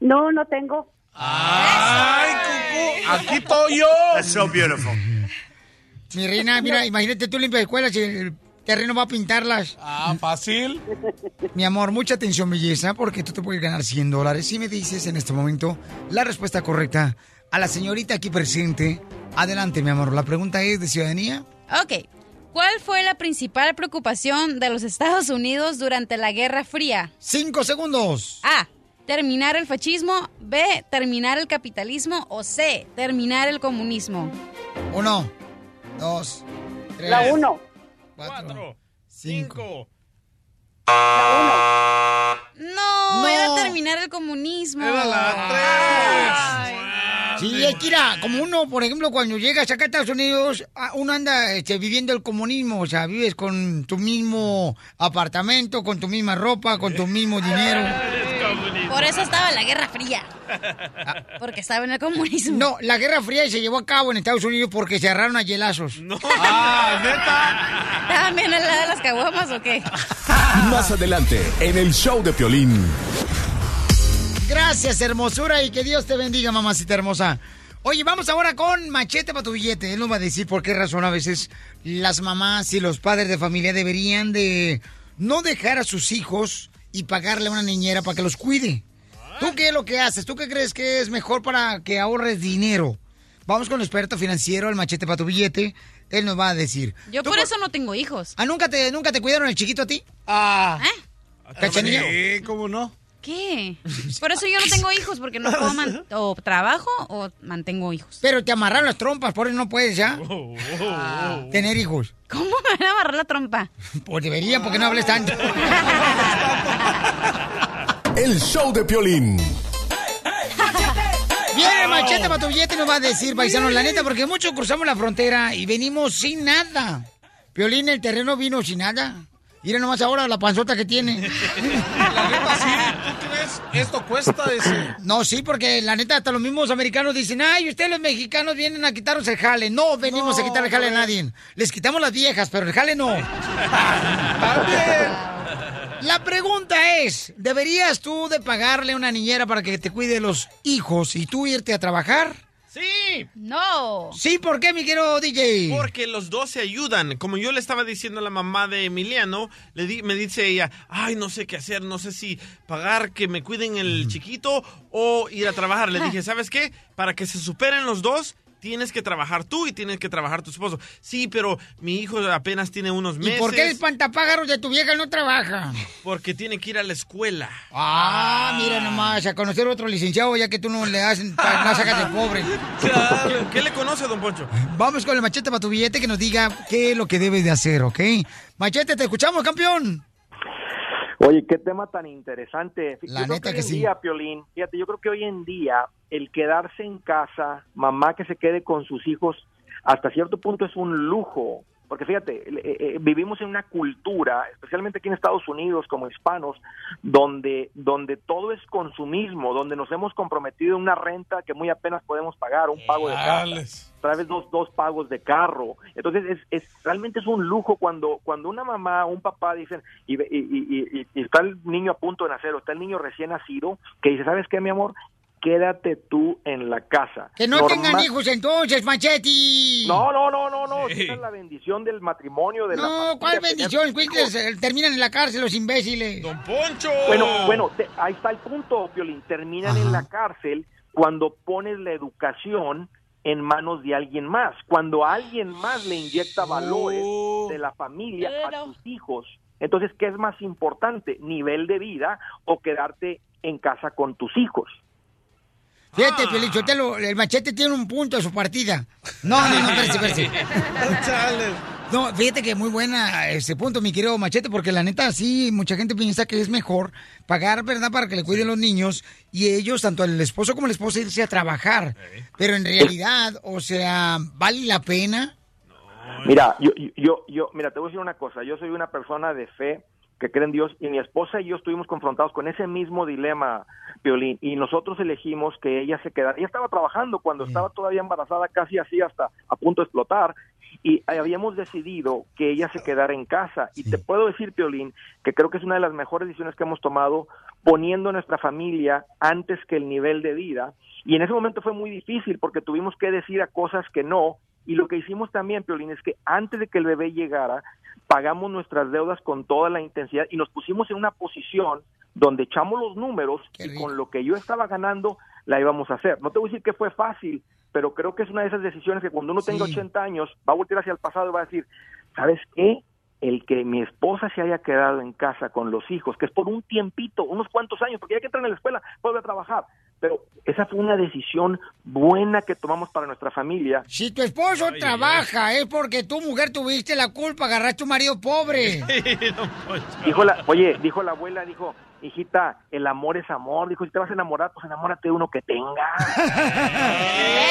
No, no tengo. ¡Ay, Cucu! ¡Aquí estoy yo! That's so beautiful. Mi reina, mira, imagínate tú limpias escuelas y el terreno va a pintarlas. Ah, fácil. [laughs] Mi amor, mucha atención, belleza, porque tú te puedes ganar 100 dólares si me dices en este momento la respuesta correcta a la señorita aquí presente. Adelante, mi amor. La pregunta es de ciudadanía. Ok. ¿Cuál fue la principal preocupación de los Estados Unidos durante la Guerra Fría? Cinco segundos. A. Terminar el fascismo. B. Terminar el capitalismo. O C. Terminar el comunismo. Uno, dos, tres. La uno. Cuatro, cinco. No, era terminar el comunismo. Era la Sí, es que mira, como uno, por ejemplo, cuando llegas acá a Estados Unidos, ah, uno anda este, viviendo el comunismo, o sea, vives con tu mismo apartamento, con tu misma ropa, con tu mismo dinero. [laughs] Por eso estaba en la Guerra Fría. Porque estaba en el comunismo. No, la Guerra Fría se llevó a cabo en Estados Unidos porque se agarraron a hielazos. No. ¡Ah, neta! ¿Estaban bien al lado de las caguamas o qué? Más adelante, en el show de Piolín. Gracias, hermosura, y que Dios te bendiga, mamacita hermosa. Oye, vamos ahora con machete para tu billete. Él nos va a decir por qué razón a veces las mamás y los padres de familia deberían de no dejar a sus hijos y pagarle a una niñera para que los cuide. ¿Tú qué es lo que haces? ¿Tú qué crees que es mejor para que ahorres dinero? Vamos con el experto financiero, el machete para tu billete. Él nos va a decir. Yo ¿Tú por eso no tengo hijos. ¿Ah, nunca te, nunca te cuidaron el chiquito a ti? Ah. ¿Eh? ¿Cachanilla? Sí, ¿cómo no? ¿Qué? Por eso yo no tengo hijos, porque no puedo man- [laughs] o trabajo o mantengo hijos. Pero te amarraron las trompas, por eso no puedes ya Ah, tener hijos. ¿Cómo me van a amarrar la trompa? Pues deberían, porque no hables tanto. [laughs] El show de Piolín. Viene machete para tu billete y nos va a decir, paisano, la neta, porque muchos cruzamos la frontera y venimos sin nada. Piolín, el terreno vino sin nada. Mira nomás ahora la panzota que tiene. [laughs] La Esto cuesta ese. [laughs] No, sí, porque la neta, hasta los mismos americanos dicen, ay, ustedes los mexicanos vienen a quitarnos el jale. No venimos a quitar el jale a nadie. Les quitamos las viejas, pero el jale no. [laughs] La pregunta es, ¿deberías tú de pagarle a una niñera para que te cuide los hijos y tú irte a trabajar? Sí. No. Sí, ¿por qué, mi querido DJ? Porque los dos se ayudan. Como yo le estaba diciendo a la mamá de Emiliano, le di- me dice ella, ay, no sé qué hacer, no sé si pagar que me cuiden el chiquito o ir a trabajar. Le dije, ¿sabes qué? Para que se superen los dos, tienes que trabajar tú y tienes que trabajar tu esposo. Sí, pero mi hijo apenas tiene unos ¿Y meses. por qué el pantapájaros de tu vieja no trabaja? Porque tiene que ir a la escuela. Ah, mira nomás, a conocer otro licenciado ya que tú no le hacen, la sacas de pobre. ¿Qué, qué le conoce, don Poncho? Vamos con el machete para tu billete que nos diga qué es lo que debes de hacer, ¿ok? Machete, te escuchamos, campeón. Oye, qué tema tan interesante. La yo creo neta hoy que en sí. día, Piolín, fíjate, yo creo que hoy en día el quedarse en casa, mamá que se quede con sus hijos, hasta cierto punto es un lujo. Porque fíjate, eh, eh, vivimos en una cultura, especialmente aquí en Estados Unidos como hispanos, donde, donde todo es consumismo, donde nos hemos comprometido en una renta que muy apenas podemos pagar, un pago de casa otra vez dos, dos pagos de carro. Entonces, es, es realmente es un lujo cuando cuando una mamá o un papá dicen, y, y, y- y- y está el niño a punto de nacer o está el niño recién nacido, que dice, ¿sabes qué, mi amor? Quédate tú en la casa. Que no tengan hijos entonces, Machete. No, no, no, no, no. Esa es la bendición del matrimonio. De la No, familia, ¿cuál bendición? terminan en la cárcel los imbéciles. Don Poncho. Bueno, bueno, te- ahí está el punto, Piolín. Terminan en la cárcel cuando pones la educación en manos de alguien más. Cuando alguien más le inyecta valores de la familia a tus hijos. Entonces, ¿qué es más importante? ¿Nivel de vida o quedarte en casa con tus hijos? Fíjate, Pielichotelo, el machete tiene un punto de su partida. No, no, no, espérate, espérate. [laughs] No, fíjate que muy buena ese punto, mi querido Machete, porque la neta sí, mucha gente piensa que es mejor pagar, ¿verdad?, para que le cuiden los niños y ellos, tanto el esposo como la esposa, irse a trabajar. Pero en realidad, o sea, ¿vale la pena? Mira, yo, yo, yo, mira, te voy a decir una cosa. Yo soy una persona de fe que cree en Dios, y mi esposa y yo estuvimos confrontados con ese mismo dilema, Piolín, y nosotros elegimos que ella se quedara. Ella estaba trabajando cuando estaba todavía embarazada, casi así hasta a punto de explotar, y habíamos decidido que ella se quedara en casa. Y te puedo decir, Piolín, que creo que es una de las mejores decisiones que hemos tomado poniendo a nuestra familia antes que el nivel de vida. Y en ese momento fue muy difícil porque tuvimos que decir a cosas que no. Y lo que hicimos también, Piolín, es que antes de que el bebé llegara, pagamos nuestras deudas con toda la intensidad y nos pusimos en una posición donde echamos los números y con lo que yo estaba ganando la íbamos a hacer. No te voy a decir que fue fácil, pero creo que es una de esas decisiones que cuando uno tenga 80 años va a voltear hacia el pasado y va a decir, ¿sabes qué? El que mi esposa se haya quedado en casa con los hijos, que es por un tiempito, unos cuantos años, porque ya que entrar en la escuela, vuelve a trabajar. Pero esa fue una decisión buena que tomamos para nuestra familia. Si tu esposo trabaja, es porque tu mujer tuviste la culpa, agarraste a tu marido pobre. [laughs] dijo la, oye, dijo la abuela, dijo, hijita, el amor es amor. Dijo, si te vas a enamorar, pues enamórate de uno que tenga.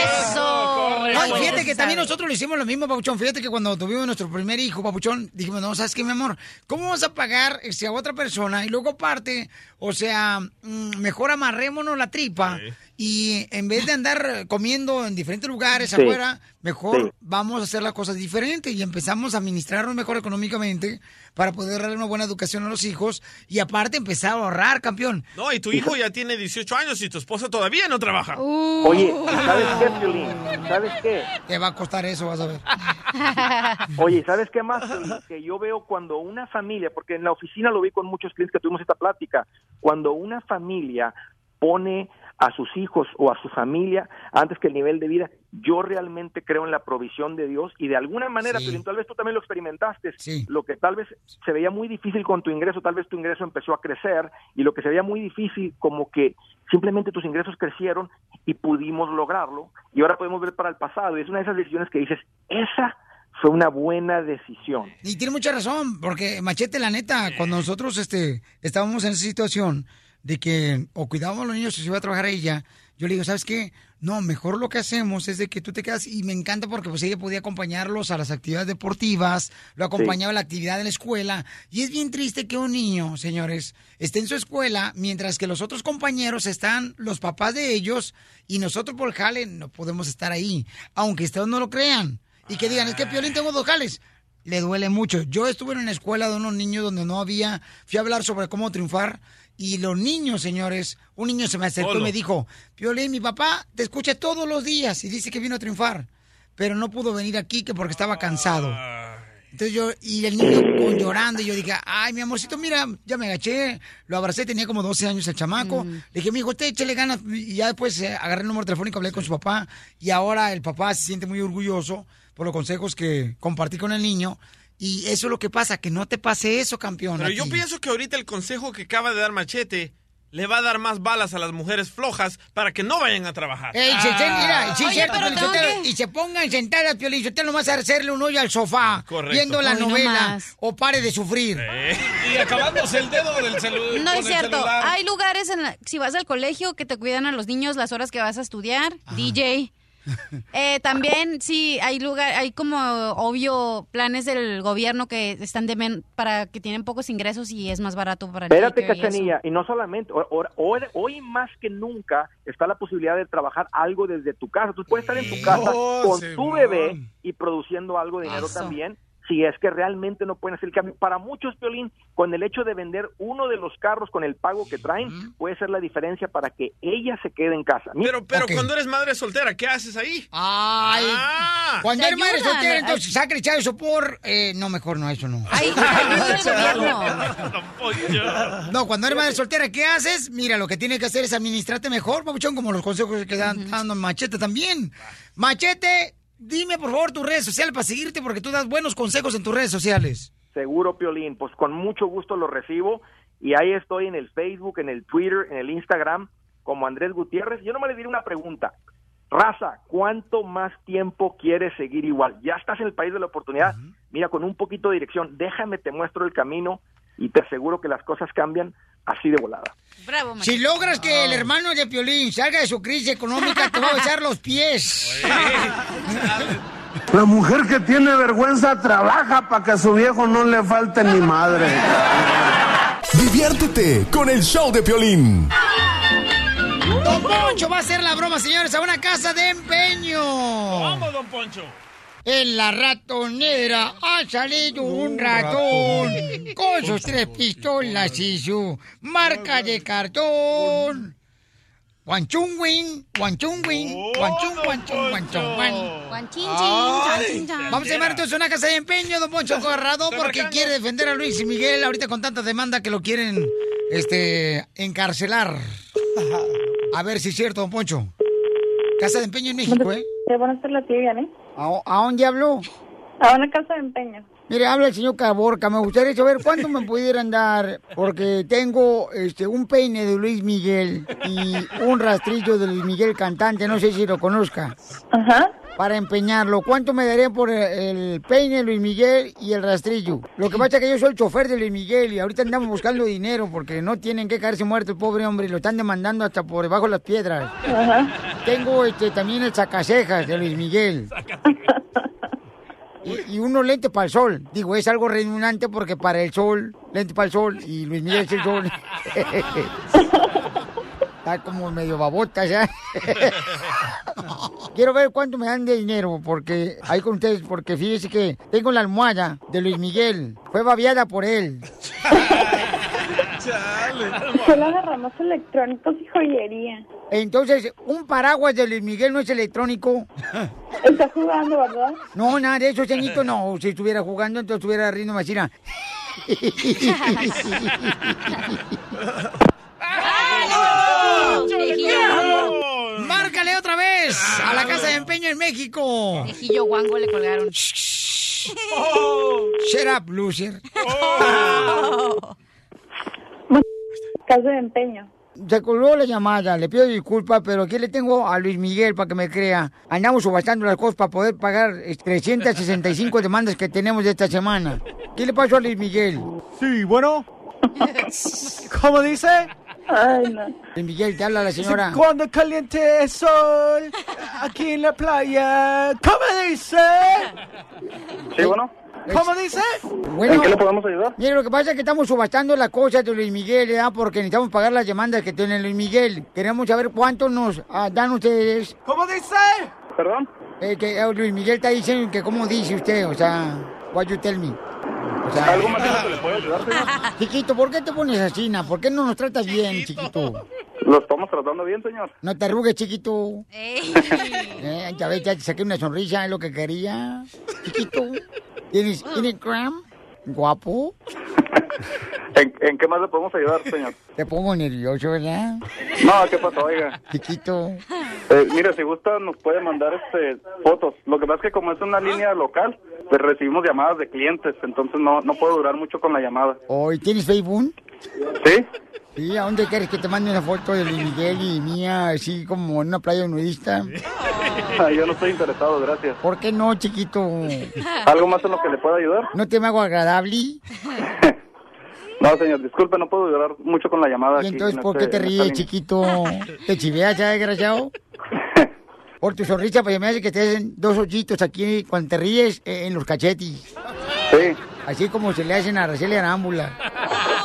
¡Eso! No, y fíjate que también nosotros lo hicimos lo mismo, Papuchón. Fíjate que cuando tuvimos nuestro primer hijo, Papuchón, dijimos, no, ¿sabes qué, mi amor? ¿Cómo vamos a pagar este, a otra persona? Y luego aparte, o sea, mm, mejor amarrémonos la tripa y en vez de andar comiendo en diferentes lugares Sí. afuera, mejor Sí. vamos a hacer las cosas diferentes y empezamos a administrarnos mejor económicamente para poder darle una buena educación a los hijos y aparte empezar a ahorrar, campeón. No, y tu hijo ya tiene 18 años y tu esposa todavía no trabaja. Oye, ¿sabes qué, Piolín? ¿Sabes qué? Te va a costar eso, vas a ver. [laughs] Oye, ¿sabes qué más? Que yo veo cuando una familia, porque en la oficina lo vi con muchos clientes que tuvimos esta plática, cuando una familia pone a sus hijos o a su familia antes que el nivel de vida, yo realmente creo en la provisión de Dios y de alguna manera, Sí. Piolín, tal vez tú también lo experimentaste, lo que tal vez se veía muy difícil con tu ingreso, tal vez tu ingreso empezó a crecer y lo que se veía muy difícil como que simplemente tus ingresos crecieron y pudimos lograrlo y ahora podemos ver para el pasado y es una de esas decisiones que dices, esa fue una buena decisión. Y tiene mucha razón, porque Machete, la neta, cuando nosotros este, estábamos en esa situación de que o cuidábamos a los niños o se iba a trabajar ella, yo le digo, ¿sabes qué? No, mejor lo que hacemos es de que tú te quedas, y me encanta porque pues ella podía acompañarlos a las actividades deportivas, lo acompañaba a la actividad de la escuela, y es bien triste que un niño, señores, esté en su escuela, mientras que los otros compañeros están, los papás de ellos, y nosotros por el jale no podemos estar ahí, aunque ustedes no lo crean, y que digan, es que Piolín tengo dos jales, le duele mucho. Yo estuve en una escuela de unos niños donde no había, fui a hablar sobre cómo triunfar y los niños, señores, un niño se me acercó y me dijo, Piolín, mi papá te escucha todos los días y dice que vino a triunfar, pero no pudo venir aquí que porque estaba cansado. Entonces yo, y el niño con llorando, y yo dije, ay, mi amorcito, mira, ya me agaché, lo abracé, tenía como 12 años el chamaco. Le dije, mi hijo, usted échale ganas. Y ya después eh, agarré el número telefónico, hablé con su papá, y ahora el papá se siente muy orgulloso por los consejos que compartí con el niño. Y eso es lo que pasa, que no te pase eso, campeón. Pero yo pienso que ahorita el consejo que acaba de dar Machete le va a dar más balas a las mujeres flojas para que no vayan a trabajar. Ey, se- mira, sí, Oye, cierto, y se pongan sentadas, Piolín Sotelo, nomás a hacerle un hoyo al sofá, Correcto. viendo la novela, o pare de sufrir. Y acabándose el dedo del celular. No es cierto. Hay lugares, en la- si vas al colegio, que te cuidan a los niños las horas que vas a estudiar. DJ. [laughs] Eh, también, sí, hay lugar, hay como obvio planes del gobierno que están de men- para que tienen pocos ingresos y es más barato para el Espérate, y. Cachanilla, y no solamente, hoy, hoy más que nunca está la posibilidad de trabajar algo desde tu casa. Tú puedes estar en tu casa Oh, con tu bebé y produciendo algo de dinero Eso. también. Si es que realmente no pueden hacer el cambio. Para muchos, Piolín, con el hecho de vender uno de los carros con el pago que traen, puede ser la diferencia para que ella se quede en casa. Pero, pero cuando eres madre soltera, ¿qué haces ahí? Ay, Ah. cuando eres madre soltera, entonces saca el chavo por... Eh, no, mejor no, eso no. Del [laughs] gobierno. No, cuando eres madre soltera, ¿qué haces? Mira, lo que tienes que hacer es administrarte mejor, papuchón, como los consejos que dan dando Machete también. Machete, dime por favor tus redes sociales para seguirte porque tú das buenos consejos en tus redes sociales. Seguro, Piolín, pues con mucho gusto lo recibo y ahí estoy en el Facebook, en el Twitter, en el Instagram como Andrés Gutiérrez. Yo no me le diré una pregunta. Raza, ¿cuánto más tiempo quieres seguir igual? Ya estás en el país de la oportunidad. Mira, con un poquito de dirección, déjame, te muestro el camino y te aseguro que las cosas cambian así de volada. Bravo, Si logras que el hermano de Piolín salga de su crisis económica, te va a besar los pies. [laughs] La mujer que tiene vergüenza trabaja para que a su viejo no le falte ni madre. Diviértete con el show de Piolín. Don Poncho va a hacer la broma, señores, a una casa de empeño. Vamos, don Poncho. En la ratonera ha salido un ratón con sus tres pistolas y su marca de cartón. Guanchungwin, guanchungwin, guanchung, guanchung, guanchung, guan. Guanchin, Ay. chin, chin, chin. Vamos a llamar entonces una casa de empeño, don Poncho Corrado, porque quiere defender a Luis y Miguel ahorita con tanta demanda que lo quieren este, encarcelar. [laughs] A ver si es cierto, don Poncho. Casa de empeño en México, ¿eh? Sí, buenas tardes, tía Vianney. ¿A, a dónde habló? A una casa de empeño. Mire, habla el señor Caborca. Me gustaría saber cuánto me pudieran dar, porque tengo este un peine de Luis Miguel y un rastrillo de Luis Miguel cantante, no sé si lo conozca. Ajá. Para empeñarlo, ¿cuánto me darían por el peine Luis Miguel y el rastrillo? Lo que pasa es que yo soy el chofer de Luis Miguel y ahorita andamos buscando dinero porque no tienen que caerse muerto el pobre hombre y lo están demandando hasta por debajo de las piedras. Ajá. Tengo este también el sacacejas de Luis Miguel. [laughs] Y, y unos lentes para el sol. Digo, es algo redundante porque para el sol, lente para el sol y Luis Miguel es el sol. [laughs] Está como medio babota ya. [laughs] Quiero ver cuánto me dan de dinero porque ahí con ustedes, porque fíjese que tengo la almohada de Luis Miguel. Fue babiada por él. Solo agarramos electrónicos y joyería. Entonces, un paraguas de Luis Miguel no es electrónico. Está jugando, ¿verdad? No, nada de eso, señito, no. Si estuviera jugando, entonces estuviera riendo más. [laughs] mira. ¡Márcale otra vez! A la casa de empeño en México. Viejillo guango le colgaron. Shut up, loser. [laughs] Casa de empeño. Se colgó la llamada, le pido disculpas, pero aquí le tengo a Luis Miguel para que me crea. Andamos subastando las cosas para poder pagar eh, 365 demandas que tenemos de esta semana. ¿Qué le pasó a Luis Miguel? Sí, bueno. [laughs] ¿Cómo dice? Ay, no. Luis Miguel, te habla la señora. Cuando caliente el sol, aquí en la playa. ¿Cómo dice? Sí, bueno. ¿Cómo dice? Bueno, ¿En qué le podemos ayudar? Mire, lo que pasa es que estamos subastando las cosas de Luis Miguel, ¿verdad? Porque necesitamos pagar las demandas que tiene Luis Miguel. Queremos saber cuánto nos ah, dan ustedes. ¿Cómo dice? ¿Perdón? Eh, que eh, Luis Miguel está diciendo que cómo dice usted, o sea, what you tell me. O sea, ¿Algo más que le puedo ayudar, señor? [laughs] Chiquito, ¿por qué te pones así, na? ¿Por qué no nos tratas bien, chiquito? Lo estamos tratando bien, señor. No te arrugues, chiquito. Eh, ya ves, ya te saqué una sonrisa, es lo que quería. Chiquito. ¿Tienes Instagram? Guapo. [laughs] ¿En, en qué más le podemos ayudar, señor? Te pongo nervioso, ¿verdad? No, ¿qué pasó, oiga? Chiquito. Eh, mire, si gusta, nos puede mandar este fotos. Lo que pasa es que como es una línea local, pues recibimos llamadas de clientes, entonces no, no puedo durar mucho con la llamada. ¿Hoy tienes Facebook? ¿Sí? Sí, ¿a dónde quieres que te mande una foto de Luis Miguel y mía, así como en una playa nudista? [laughs] Yo no estoy interesado, gracias. ¿Por qué no, chiquito? ¿Algo más en lo que le pueda ayudar? ¿No te me hago agradable? [laughs] No, señor, disculpe, no puedo durar mucho con la llamada. ¿Y aquí entonces en por este- qué te en esta ríes, chiquito? ¿Te chiveas ya, desgraciado? [laughs] Por tu sonrisa, pues me hace que te hacen dos hoyitos aquí cuando te ríes eh, en los cachetes. Sí. Así como se le hacen a Araceli Arámbula.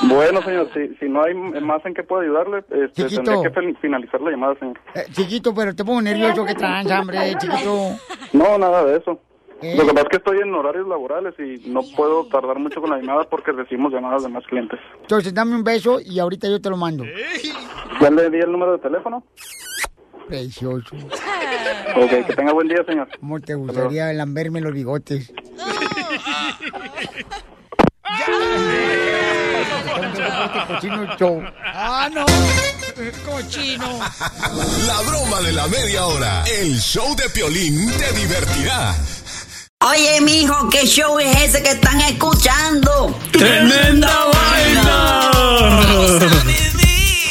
Bueno, señor, si, si no hay más en qué puedo ayudarle, este, Chiquito. tendría que finalizar la llamada, señor. Eh, chiquito, pero te pongo nervioso, que tranza, hombre, chiquito. No, nada de eso. ¿Eh? Lo que pasa es que estoy en horarios laborales y no puedo tardar mucho con la llamada porque recibimos llamadas de más clientes. Entonces dame un beso y ahorita yo te lo mando. ¿Ya le di el número de teléfono? Precioso. [laughs] Ok, que tenga buen día, señor. ¿Cómo te gustaría lamberme los bigotes? Este [laughs] cochino show. ¡Ah, no! ¡Cochino! La broma de la media hora. El show de Piolín te divertirá. Oye, mijo, ¿qué show es ese que están escuchando? ¡Tremenda vaina!